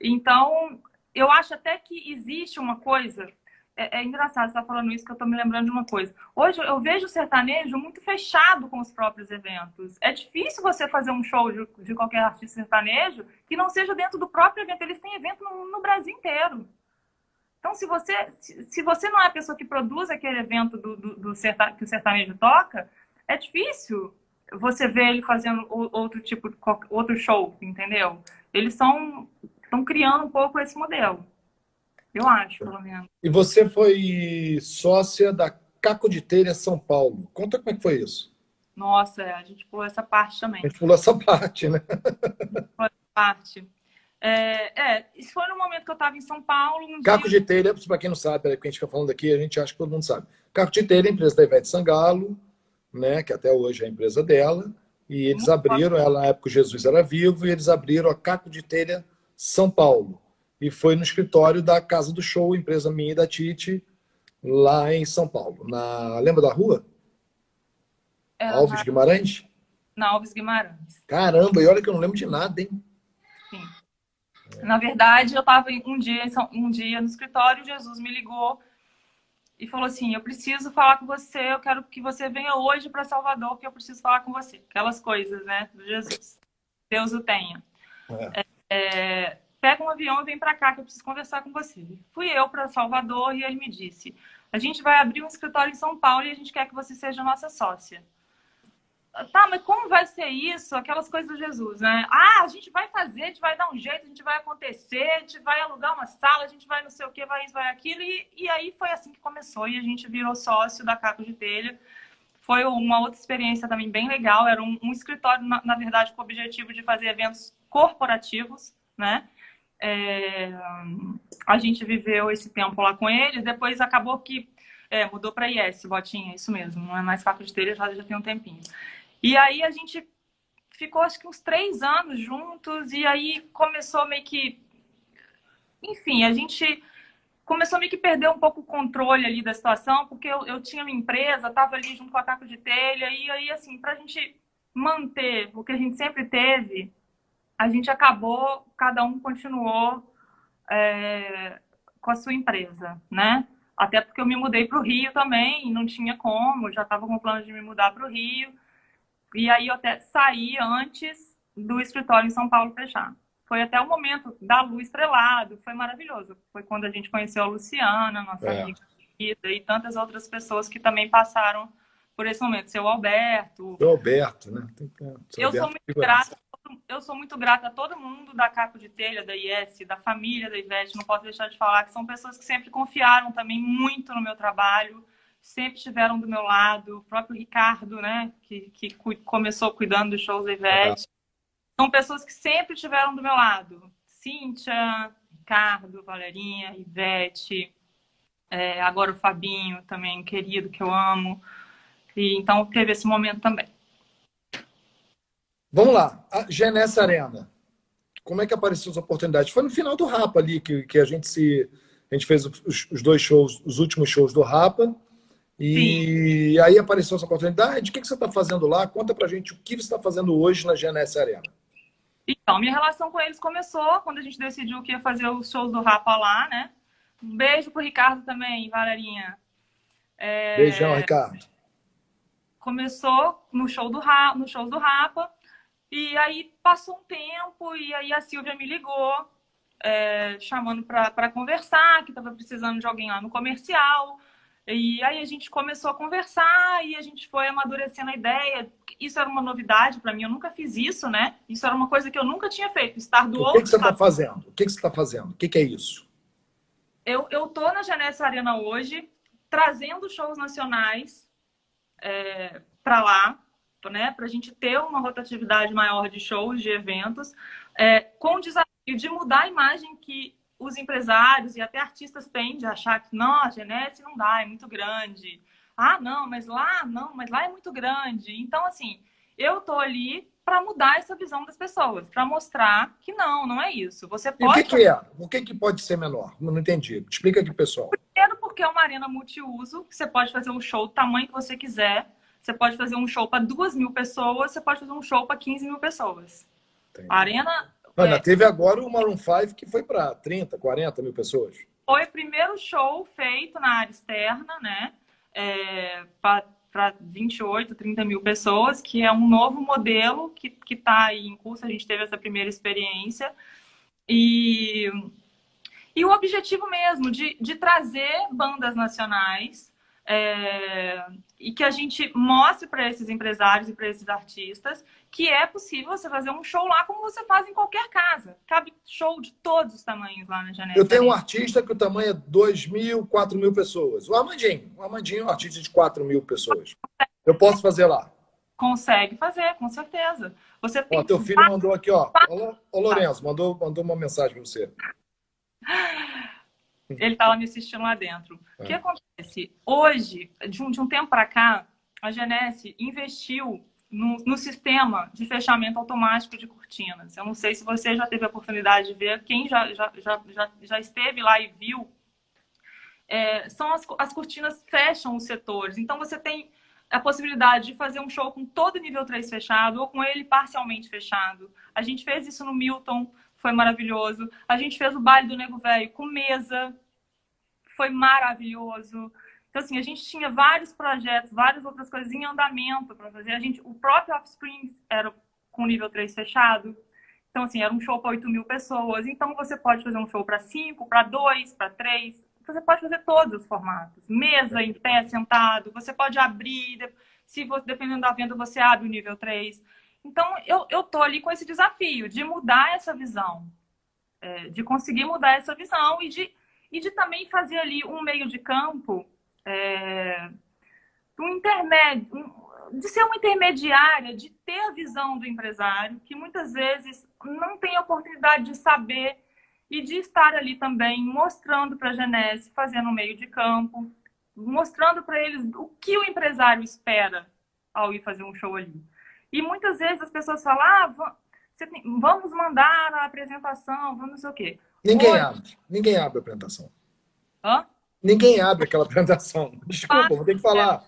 Então, eu acho até que existe uma coisa é, é engraçado você estar tá falando isso, que eu estou me lembrando de uma coisa. Hoje eu vejo o sertanejo muito fechado com os próprios eventos. É difícil você fazer um show de, de qualquer artista sertanejo que não seja dentro do próprio evento. Eles têm evento no, no Brasil inteiro. Então, se você, se, você não é a pessoa que produz aquele evento do, do, do serta, que o sertanejo toca, é difícil você ver ele fazendo outro tipo, outro show, entendeu? Eles estão criando um pouco esse modelo. Eu acho, pelo menos. E você foi sócia da Caco de Telha São Paulo. Conta como é que foi isso. Nossa, a gente pulou essa parte também. A gente pulou essa parte, né? Pulou essa parte. É, é, isso foi no momento que eu estava em São Paulo. Um Caco dia... de Telha, para quem não sabe, peraí, que a gente fica falando aqui, a gente acha que todo mundo sabe. Caco de Telha é a empresa da Ivete Sangalo, né, que até hoje é a empresa dela, e eles Muito abriram, ela na época Jesus era vivo, e eles abriram a Caco de Telha São Paulo e foi no escritório da Casa do Show, empresa minha e da Tite, lá em São Paulo. Na lembra da rua? É, Alves na... Guimarães? Na Alves Guimarães. Caramba, e olha que eu não lembro de nada, hein? Na verdade, eu estava um dia, um dia no escritório, Jesus me ligou e falou assim: Eu preciso falar com você, eu quero que você venha hoje para Salvador, que eu preciso falar com você. Aquelas coisas, né, do Jesus. Deus o tenha. É. É, pega um avião e vem para cá que eu preciso conversar com você. Fui eu para Salvador e ele me disse: a gente vai abrir um escritório em São Paulo e a gente quer que você seja nossa sócia. Tá, mas como vai ser isso? Aquelas coisas do Jesus, né? Ah, a gente vai fazer, a gente vai dar um jeito, a gente vai acontecer, a gente vai alugar uma sala, a gente vai não sei o que, vai isso, vai aquilo. E, e aí foi assim que começou e a gente virou sócio da Caco de Telha. Foi uma outra experiência também bem legal. Era um, um escritório, na, na verdade, com o objetivo de fazer eventos corporativos, né? É, a gente viveu esse tempo lá com eles, depois acabou que é, mudou para IS, Botinha, isso mesmo, não é mais faca de telha, já, já tem um tempinho. E aí a gente ficou acho que uns três anos juntos, e aí começou meio que. Enfim, a gente começou meio que perder um pouco o controle ali da situação, porque eu, eu tinha uma empresa, estava ali junto com a Caco de Telha, e aí, assim, para a gente manter o que a gente sempre teve, a gente acabou, cada um continuou é, com a sua empresa, né? Até porque eu me mudei para o Rio também, não tinha como, já estava com plano de me mudar para o Rio. E aí eu até saí antes do escritório em São Paulo fechar. Foi até o momento da luz estrelado, foi maravilhoso. Foi quando a gente conheceu a Luciana, nossa é. amiga, e tantas outras pessoas que também passaram por esse momento. Seu Alberto. Seu Alberto, né? eu Alberto sou muito grata eu sou muito grata a todo mundo da Caco de Telha, da IS, da família da Ivete. Não posso deixar de falar que são pessoas que sempre confiaram também muito no meu trabalho, sempre estiveram do meu lado. O próprio Ricardo, né, que, que começou cuidando dos shows da Ivete. São pessoas que sempre estiveram do meu lado. Cíntia, Ricardo, Valerinha, Ivete, é, agora o Fabinho também, querido, que eu amo. E, então teve esse momento também. Vamos lá, a Genesse Arena. Como é que apareceu essa oportunidade? Foi no final do Rapa ali que, que a gente se. A gente fez os, os dois shows, os últimos shows do Rapa. E Sim. aí apareceu essa oportunidade. O que, que você está fazendo lá? Conta pra gente o que você está fazendo hoje na GNS Arena. Então, minha relação com eles começou quando a gente decidiu que ia fazer os shows do Rapa lá, né? Um beijo pro Ricardo também, Valerinha. É... Beijão, Ricardo. Começou no show do Rapa, no shows do Rapa. E aí passou um tempo e aí a Silvia me ligou, é, chamando para conversar, que estava precisando de alguém lá no comercial. E aí a gente começou a conversar e a gente foi amadurecendo a ideia. Isso era uma novidade para mim, eu nunca fiz isso, né? Isso era uma coisa que eu nunca tinha feito, estar do o outro que, que você está fazendo? O que, que você está fazendo? O que, que é isso? Eu, eu tô na Janessa Arena hoje, trazendo shows nacionais é, para lá, né, para a gente ter uma rotatividade maior de shows, de eventos, é, com o desafio de mudar a imagem que os empresários e até artistas têm de achar que, não, a Genesse não dá, é muito grande. Ah, não, mas lá, não, mas lá é muito grande. Então, assim, eu tô ali para mudar essa visão das pessoas, para mostrar que não, não é isso. Você pode. E o que, que é? O que, que pode ser menor? Não entendi. Explica aqui, pessoal. Primeiro, porque é uma arena multiuso, você pode fazer um show do tamanho que você quiser. Você pode fazer um show para duas mil pessoas, você pode fazer um show para 15 mil pessoas. Entendi. A arena. Ana, é... teve agora o Maroon 5 que foi para 30, 40 mil pessoas. Foi o primeiro show feito na área externa, né? É, para 28, 30 mil pessoas, que é um novo modelo que está aí em curso. A gente teve essa primeira experiência. E, e o objetivo mesmo de, de trazer bandas nacionais é, e que a gente mostre para esses empresários e para esses artistas que é possível você fazer um show lá como você faz em qualquer casa. Cabe show de todos os tamanhos lá na janela. Eu tenho um artista que o tamanho é 2 mil, 4 mil pessoas. O Amandinho. O Amandinho é um artista de 4 mil pessoas. Eu posso fazer lá? Consegue fazer, com certeza. Você tem ó, teu filho mandou aqui, ó. Ô, Lourenço, mandou, mandou uma mensagem para você. Ele estava me assistindo lá dentro. É. O que acontece? Hoje, de um, de um tempo para cá, a Genesse investiu no, no, sistema de fechamento automático de cortinas. Eu não sei se você já teve a oportunidade de ver, quem já, já, já, já, já esteve lá e viu, é, são as, as cortinas fecham os setores. Então você tem a possibilidade de fazer um show com todo o nível 3 fechado ou com ele parcialmente fechado. A gente fez isso no Milton, foi maravilhoso. A gente fez o baile do Nego Velho com mesa, foi maravilhoso. Então, assim, a gente tinha vários projetos, várias outras coisas em andamento para fazer. A gente, o próprio Offspring era com nível 3 fechado. Então, assim, era um show para 8 mil pessoas. Então, você pode fazer um show para 5, para 2, para 3. Você pode fazer todos os formatos. Mesa, em pé, sentado. Você pode abrir. Se você, dependendo da venda, você abre o nível 3. Então, eu, eu tô ali com esse desafio de mudar essa visão, é, de conseguir mudar essa visão e de, e de também fazer ali um meio de campo, é, um intermédio, um, de ser uma intermediária, de ter a visão do empresário, que muitas vezes não tem a oportunidade de saber e de estar ali também mostrando para a Genese, fazendo um meio de campo, mostrando para eles o que o empresário espera ao ir fazer um show ali. E muitas vezes as pessoas falam, ah, vamos mandar a apresentação, vamos não sei o quê. Ninguém Hoje... abre. Ninguém abre a apresentação. Hã? Ninguém abre aquela apresentação. Desculpa, vou ter que falar.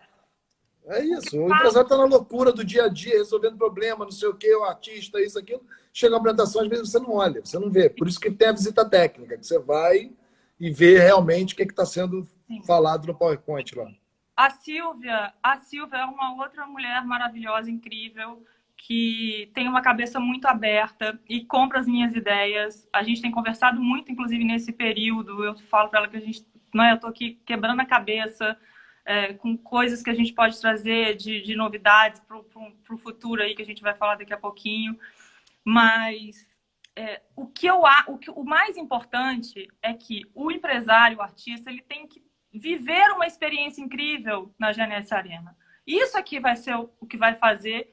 É isso. O empresário está na loucura do dia a dia, resolvendo problema, não sei o quê, o artista, isso, aquilo. Chega a apresentação, às vezes você não olha, você não vê. Por isso que tem a visita técnica, que você vai e vê realmente o que está sendo Sim. falado no PowerPoint lá. A Silvia, a Silvia é uma outra mulher maravilhosa, incrível, que tem uma cabeça muito aberta e compra as minhas ideias. A gente tem conversado muito, inclusive nesse período. Eu falo para ela que a gente, não é, eu estou aqui quebrando a cabeça é, com coisas que a gente pode trazer de, de novidades para o futuro aí que a gente vai falar daqui a pouquinho. Mas é, o que eu o, que, o mais importante é que o empresário, o artista, ele tem que viver uma experiência incrível na Genesse Arena. Isso aqui vai ser o que vai fazer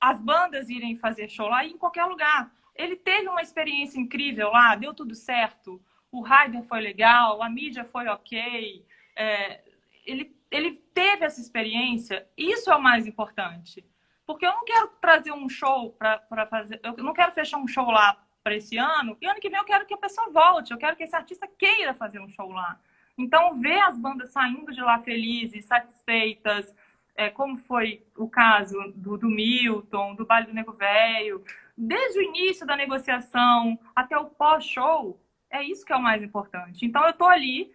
as bandas irem fazer show lá em qualquer lugar. Ele teve uma experiência incrível lá, deu tudo certo. O Raider foi legal, a mídia foi ok. É, ele, ele teve essa experiência, isso é o mais importante. Porque eu não quero trazer um show para fazer. Eu não quero fechar um show lá para esse ano, e ano que vem eu quero que a pessoa volte, eu quero que esse artista queira fazer um show lá. Então, ver as bandas saindo de lá felizes, satisfeitas, é, como foi o caso do, do Milton, do Baile do Nego Velho, desde o início da negociação até o pós-show, é isso que é o mais importante. Então, eu estou ali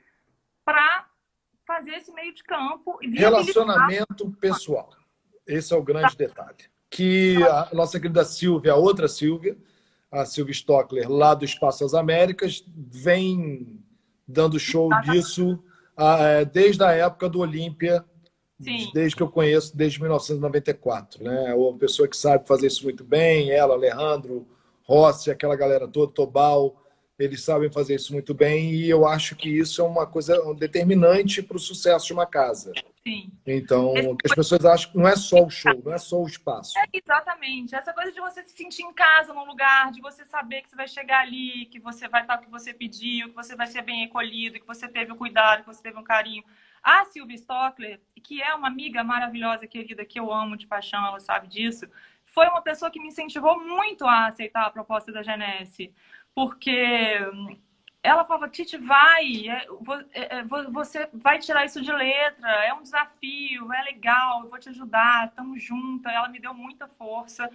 para fazer esse meio de campo. E Relacionamento pessoal. Esse é o grande tá. detalhe. Que a nossa querida Silvia, a outra Silvia, a Silvia Stockler, lá do Espaço das Américas, vem dando show disso é, desde a época do Olímpia, desde que eu conheço, desde 1994. Né? É uma pessoa que sabe fazer isso muito bem, ela, Alejandro, Rossi, aquela galera toda, Tobal, eles sabem fazer isso muito bem e eu acho que isso é uma coisa determinante para o sucesso de uma casa. Sim. Então, as pessoas acham que não é só o show, não é só o espaço. É, exatamente. Essa coisa de você se sentir em casa num lugar, de você saber que você vai chegar ali, que você vai estar o que você pediu, que você vai ser bem recolhido, que você teve o cuidado, que você teve um carinho. A Silvia Stockler, que é uma amiga maravilhosa, querida, que eu amo de paixão, ela sabe disso, foi uma pessoa que me incentivou muito a aceitar a proposta da Genesse. Porque ela falava, Titi, vai, é, é, é, você vai tirar isso de letra, é um desafio, é legal, eu vou te ajudar, estamos juntas. Ela me deu muita força.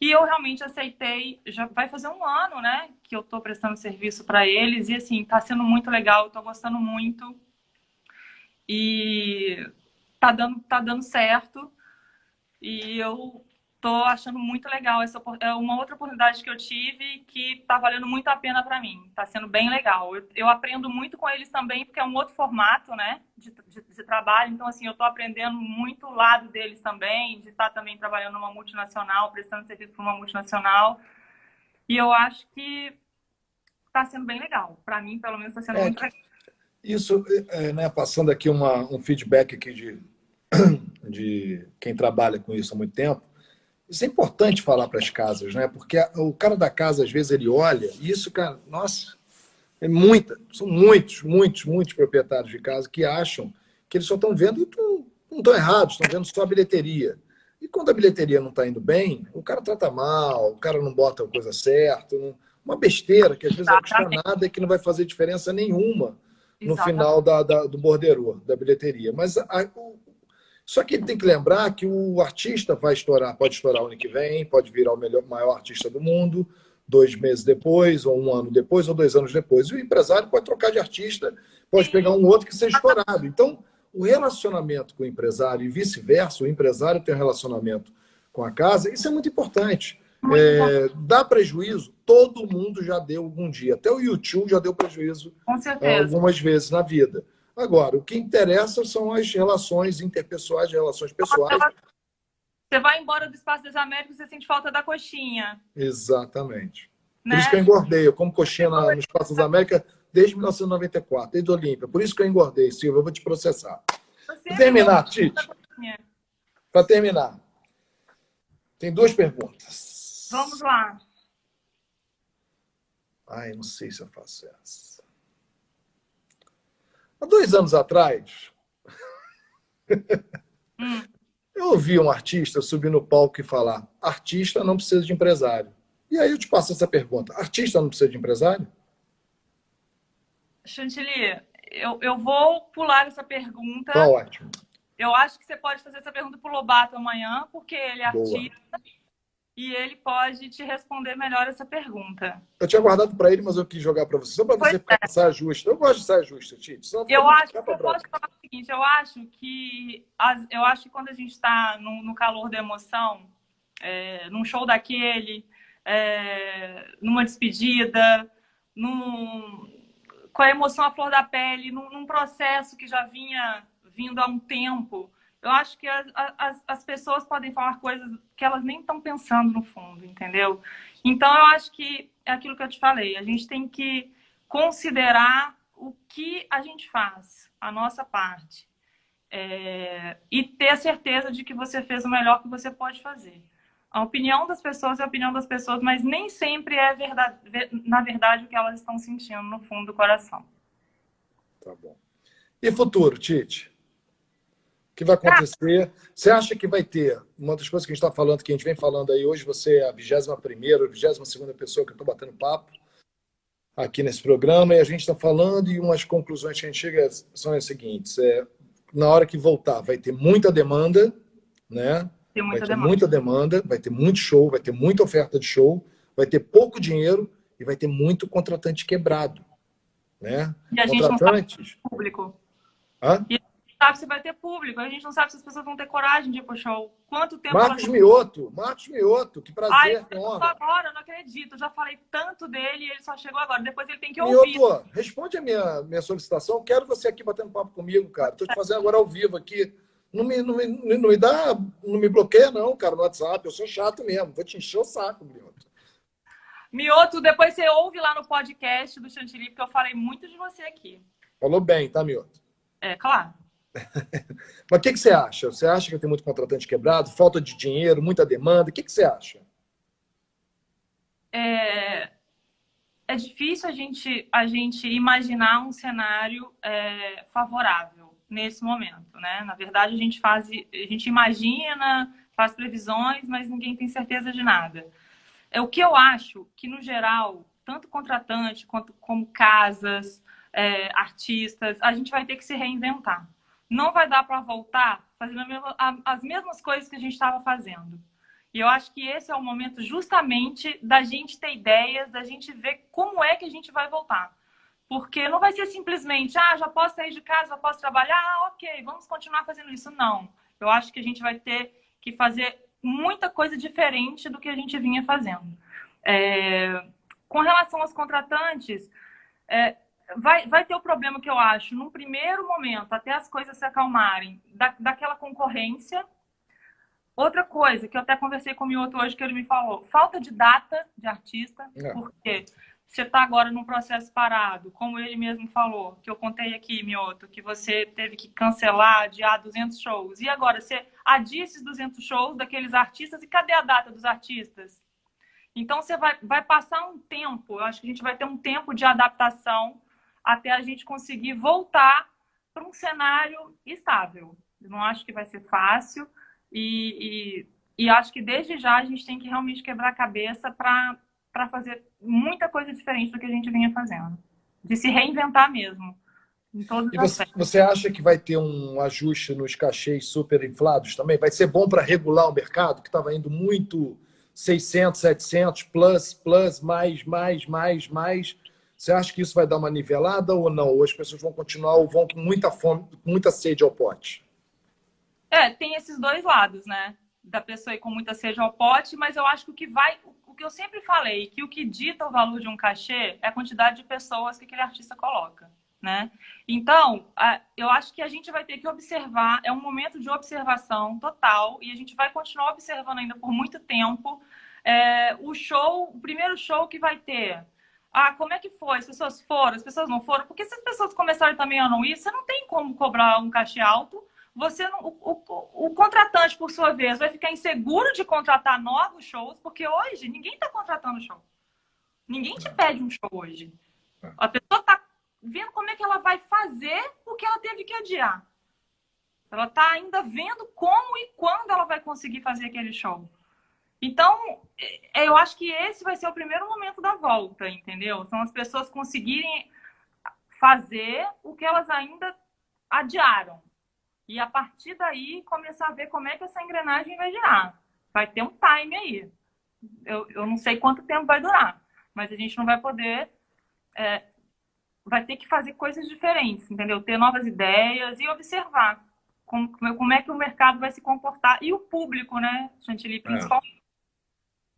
E eu realmente aceitei, já vai fazer um ano, né, que eu estou prestando serviço para eles, e assim, está sendo muito legal, estou gostando muito. E tá dando, tá dando certo. E eu Estou achando muito legal. Essa é uma outra oportunidade que eu tive que está valendo muito a pena para mim. Está sendo bem legal. Eu, eu, aprendo muito com eles também, porque é um outro formato né, de, de, de trabalho. Então, assim, eu estou aprendendo muito o lado deles também, de estar tá também trabalhando numa multinacional, prestando serviço para uma multinacional. E eu acho que está sendo bem legal. Para mim, pelo menos, está sendo é, muito legal. Isso, é, né, passando aqui uma, um feedback aqui de, de quem trabalha com isso há muito tempo, isso é importante falar para as casas, né? Porque o cara da casa, às vezes, ele olha, e isso, cara, nossa, é muita, são muitos, muitos, muitos proprietários de casa que acham que eles só estão vendo e não estão errados, estão vendo só a bilheteria. E quando a bilheteria não está indo bem, o cara trata mal, o cara não bota a coisa certa, uma besteira que às vezes não custa nada e que não vai fazer diferença nenhuma no Exatamente. final da, da, do borderô, da bilheteria. Mas a, o, só que ele tem que lembrar que o artista vai estourar, pode estourar o ano que vem, pode virar o melhor, maior artista do mundo, dois meses depois, ou um ano depois, ou dois anos depois. E o empresário pode trocar de artista, pode pegar um outro que seja estourado. Então, o relacionamento com o empresário e vice-versa, o empresário tem um relacionamento com a casa, isso é muito importante. É, dá prejuízo? Todo mundo já deu algum dia. Até o YouTube já deu prejuízo algumas vezes na vida. Agora, o que interessa são as relações interpessoais, relações pessoais. Você vai embora do Espaço das Américas e você sente falta da coxinha. Exatamente. Né? Por isso que eu engordei. Eu como coxinha no Espaço das Américas desde 1994, desde Olímpia. Por isso que eu engordei, Silvia. Eu vou te processar. Para terminar, Tite. Para terminar. Tem duas perguntas. Vamos lá. Ai, não sei se eu faço essa. Há dois anos atrás, eu ouvi um artista subir no palco e falar: artista não precisa de empresário. E aí eu te passo essa pergunta: artista não precisa de empresário? Chantilly, eu, eu vou pular essa pergunta. Tá ótimo. Eu acho que você pode fazer essa pergunta para o Lobato amanhã, porque ele é Boa. artista e ele pode te responder melhor essa pergunta. Eu tinha guardado para ele, mas eu quis jogar para você, só para você ficar é. saia justa. Eu gosto de saia justa, Tite. Eu acho, eu posso falar o seguinte, eu acho que, eu acho que quando a gente está no, no, calor da emoção, é, num show daquele, é, numa despedida, num, com a emoção à flor da pele, num, num processo que já vinha vindo há um tempo, eu acho que as, as, as pessoas podem falar coisas que elas nem estão pensando no fundo, entendeu? Então, eu acho que é aquilo que eu te falei, a gente tem que considerar o que a gente faz, a nossa parte. É, e ter a certeza de que você fez o melhor que você pode fazer. A opinião das pessoas é a opinião das pessoas, mas nem sempre é verdade, na verdade o que elas estão sentindo no fundo do coração. Tá bom. E futuro, Tite? O que vai acontecer? Você acha que vai ter uma das coisas que a gente está falando, que a gente vem falando aí hoje, você é a 21 primeira, 22 segunda pessoa que eu estou batendo papo aqui nesse programa, e a gente está falando e umas conclusões que a gente chega são as seguintes. É, na hora que voltar, vai ter muita demanda, né? Tem muita vai ter demanda. muita demanda, vai ter muito show, vai ter muita oferta de show, vai ter pouco dinheiro e vai ter muito contratante quebrado. Né? E a gente não sabe público. Hã? E sabe se vai ter público. A gente não sabe se as pessoas vão ter coragem de ir pro show. Quanto tempo Marcos Mioto, Marcos Mioto, que Ai, prazer, ele chegou honra. agora, eu não acredito. Eu já falei tanto dele e ele só chegou agora. Depois ele tem que ouvir. Mioto, responde a minha, minha solicitação. Quero você aqui batendo papo comigo, cara. Estou te fazendo agora ao vivo aqui. Não me, não, me, não me dá, não me bloqueia, não, cara, no WhatsApp. Eu sou chato mesmo. Vou te encher o saco, Mioto. Mioto, depois você ouve lá no podcast do Chantilly, porque eu falei muito de você aqui. Falou bem, tá, Mioto? É, claro. Mas o que, que você acha? Você acha que tem muito contratante quebrado, falta de dinheiro, muita demanda? O que, que você acha? É, é difícil a gente, a gente imaginar um cenário é, favorável nesse momento, né? Na verdade, a gente faz, a gente imagina, faz previsões, mas ninguém tem certeza de nada. É o que eu acho que no geral, tanto contratante quanto como casas, é, artistas, a gente vai ter que se reinventar. Não vai dar para voltar fazendo as mesmas coisas que a gente estava fazendo. E eu acho que esse é o momento justamente da gente ter ideias, da gente ver como é que a gente vai voltar. Porque não vai ser simplesmente, ah, já posso sair de casa, já posso trabalhar, ah, ok, vamos continuar fazendo isso. Não. Eu acho que a gente vai ter que fazer muita coisa diferente do que a gente vinha fazendo. É, Com relação aos contratantes, é, vai, vai ter o problema que eu acho, num primeiro momento, até as coisas se acalmarem, da, daquela concorrência. Outra coisa que eu até conversei com o Mioto hoje, que ele me falou, falta de data de artista, É. porque você está agora num processo parado, como ele mesmo falou, que eu contei aqui, Mioto, que você teve que cancelar, adiar 200 shows. E agora, você adia esses 200 shows daqueles artistas, e cadê a data dos artistas? Então, você vai, vai passar um tempo, eu acho que a gente vai ter um tempo de adaptação até a gente conseguir voltar para um cenário estável. Eu não acho que vai ser fácil e, e, e acho que desde já a gente tem que realmente quebrar a cabeça para fazer muita coisa diferente do que a gente vinha fazendo. De se reinventar mesmo. Em todos E você, você acha que vai ter um ajuste nos cachês super inflados também? Vai ser bom para regular o mercado, que estava indo muito 600, 700, plus, plus, mais, mais, mais, mais. Você acha que isso vai dar uma nivelada ou não? Ou as pessoas vão continuar ou vão com muita fome, com muita sede ao pote? É, tem esses dois lados, né? Da pessoa ir com muita sede ao pote, mas eu acho que o que vai. O que eu sempre falei, que o que dita o valor de um cachê é a quantidade de pessoas que aquele artista coloca, né? Então, eu acho que a gente vai ter que observar, é um momento de observação total, e a gente vai continuar observando ainda por muito tempo. É, o show, o primeiro show que vai ter. Ah, como é que foi? As pessoas foram, as pessoas não foram? Porque se as pessoas começarem também a não ir, você não tem como cobrar um cachê alto você não, o, o, o contratante, por sua vez, vai ficar inseguro de contratar novos shows, porque hoje ninguém está contratando show. Ninguém te pede um show hoje. A pessoa está vendo como é que ela vai fazer o que ela teve que adiar. Ela está ainda vendo como e quando ela vai conseguir fazer aquele show. Então, é, eu acho que esse vai ser o primeiro momento da volta, entendeu? São as pessoas conseguirem fazer o que elas ainda adiaram. E a partir daí começar a ver como é que essa engrenagem vai girar. Vai ter um time aí. Eu, eu não sei quanto tempo vai durar, mas a gente não vai poder. é, vai ter que fazer coisas diferentes, entendeu? Ter novas ideias e observar como, como é que o mercado vai se comportar e o público, né, Chantilly, principalmente.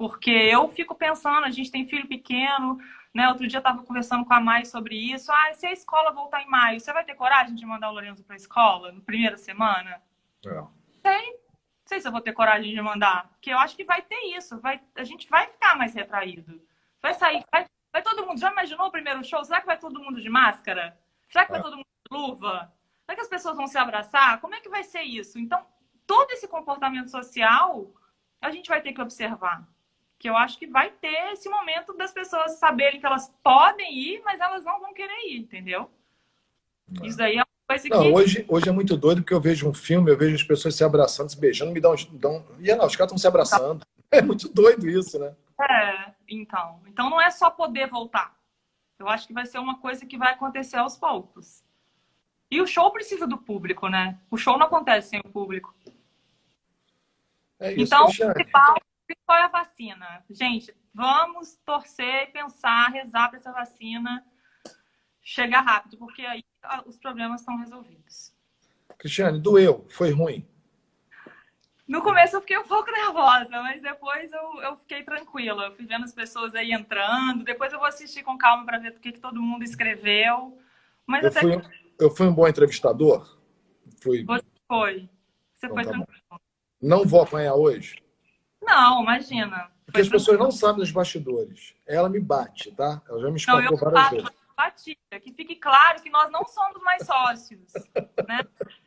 Porque eu fico pensando, a gente tem filho pequeno, né? Outro dia eu estava conversando com a Mai sobre isso. Ah, se a escola voltar em maio, você vai ter coragem de mandar o Lorenzo para a escola na primeira semana? É. Sei. Não sei se eu vou ter coragem de mandar. Porque eu acho que vai ter isso. Vai, a gente vai ficar mais retraído. Vai sair. Vai, vai todo mundo. Já imaginou o primeiro show? Será que vai todo mundo de máscara? Será que vai É. todo mundo de luva? Será que as pessoas vão se abraçar? Como é que vai ser isso? Então, todo esse comportamento social a gente vai ter que observar. Que eu acho que vai ter esse momento das pessoas saberem que elas podem ir, mas elas não vão querer ir, entendeu? É. Isso daí é uma Coisa Não, que... hoje, hoje é muito doido porque eu vejo um filme, eu vejo as pessoas se abraçando, se beijando, me dão. dão... E não, os caras estão se abraçando. É muito doido isso, né? É, então. Então não é só poder voltar. Eu acho que vai ser uma coisa que vai acontecer aos poucos. E o show precisa do público, né? O show não acontece sem o público. É isso, então, o principal, principal é a vacina. Gente, vamos torcer, pensar, rezar para essa vacina chegar rápido, porque aí os problemas estão resolvidos. Cristiane, doeu, foi ruim. No começo eu fiquei um pouco nervosa, mas depois eu, eu fiquei tranquila. Eu fui vendo as pessoas aí entrando. Depois eu vou assistir com calma para ver o que, que todo mundo escreveu. Mas Eu até fui, que eu fui um bom entrevistador? Fui. você foi. Você Então foi tá bom. tranquilo. Não vou apanhar hoje? Não, imagina. Porque as pessoas não sabem dos bastidores. Ela me bate, tá? Ela já me Não, escapou eu várias faço vezes. batida. Que fique claro que nós não somos mais sócios. Né?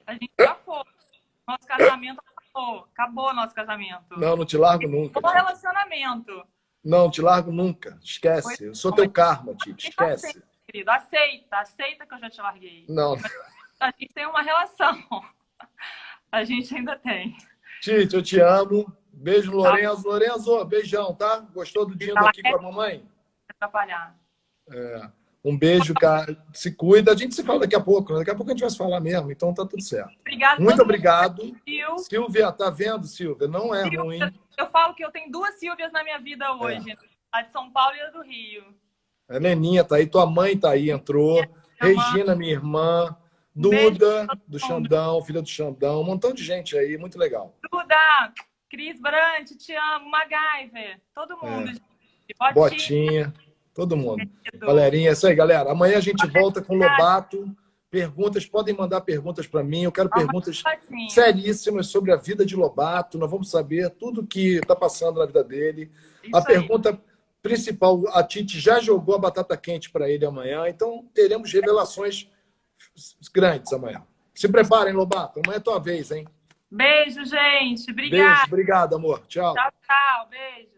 A gente já foi. Nosso casamento acabou. Acabou nosso casamento. Não, não te largo nunca. Acabou o relacionamento. Não, te largo nunca. Esquece. Eu sou teu karma, Tite. Esquece. Aceita, querido. Aceita. Aceita que eu já te larguei. Não. A gente tem uma relação. A gente ainda tem. Tite, eu te amo. Beijo, Lorenzo. Lorenzo, beijão, tá? Gostou do dia aqui com a mamãe? Atrapalhar. É. Um beijo, cara. Se cuida. A gente se fala daqui a pouco. né? Daqui a pouco a gente vai se falar mesmo. Então tá tudo certo. Obrigada. Muito obrigado. Silvia, tá vendo, Silvia? Não é Silvia, ruim. Eu falo que eu tenho duas Silvias na minha vida hoje. A de São Paulo e a do Rio. A Neninha tá aí, tua mãe tá aí, entrou. Regina, minha irmã. Duda, do Xandão, filha do Xandão. Um montão de gente aí, muito legal. Duda, Cris Brant, te amo. MacGyver, todo mundo. É. Botinha. Botinha, todo mundo. Galerinha, é isso aí, galera. Amanhã a gente volta com o Lobato. Perguntas, podem mandar perguntas para mim. Eu quero perguntas Botinha. seríssimas sobre a vida de Lobato. Nós vamos saber tudo que está passando na vida dele. Isso A aí. pergunta principal, a Tite já jogou a batata quente para ele amanhã, então teremos revelações grandes amanhã. Se preparem, Lobato. Amanhã é tua vez, hein? Beijo, gente. Beijo, Obrigada. obrigado, amor. Tchau. Tchau, tchau. Beijo.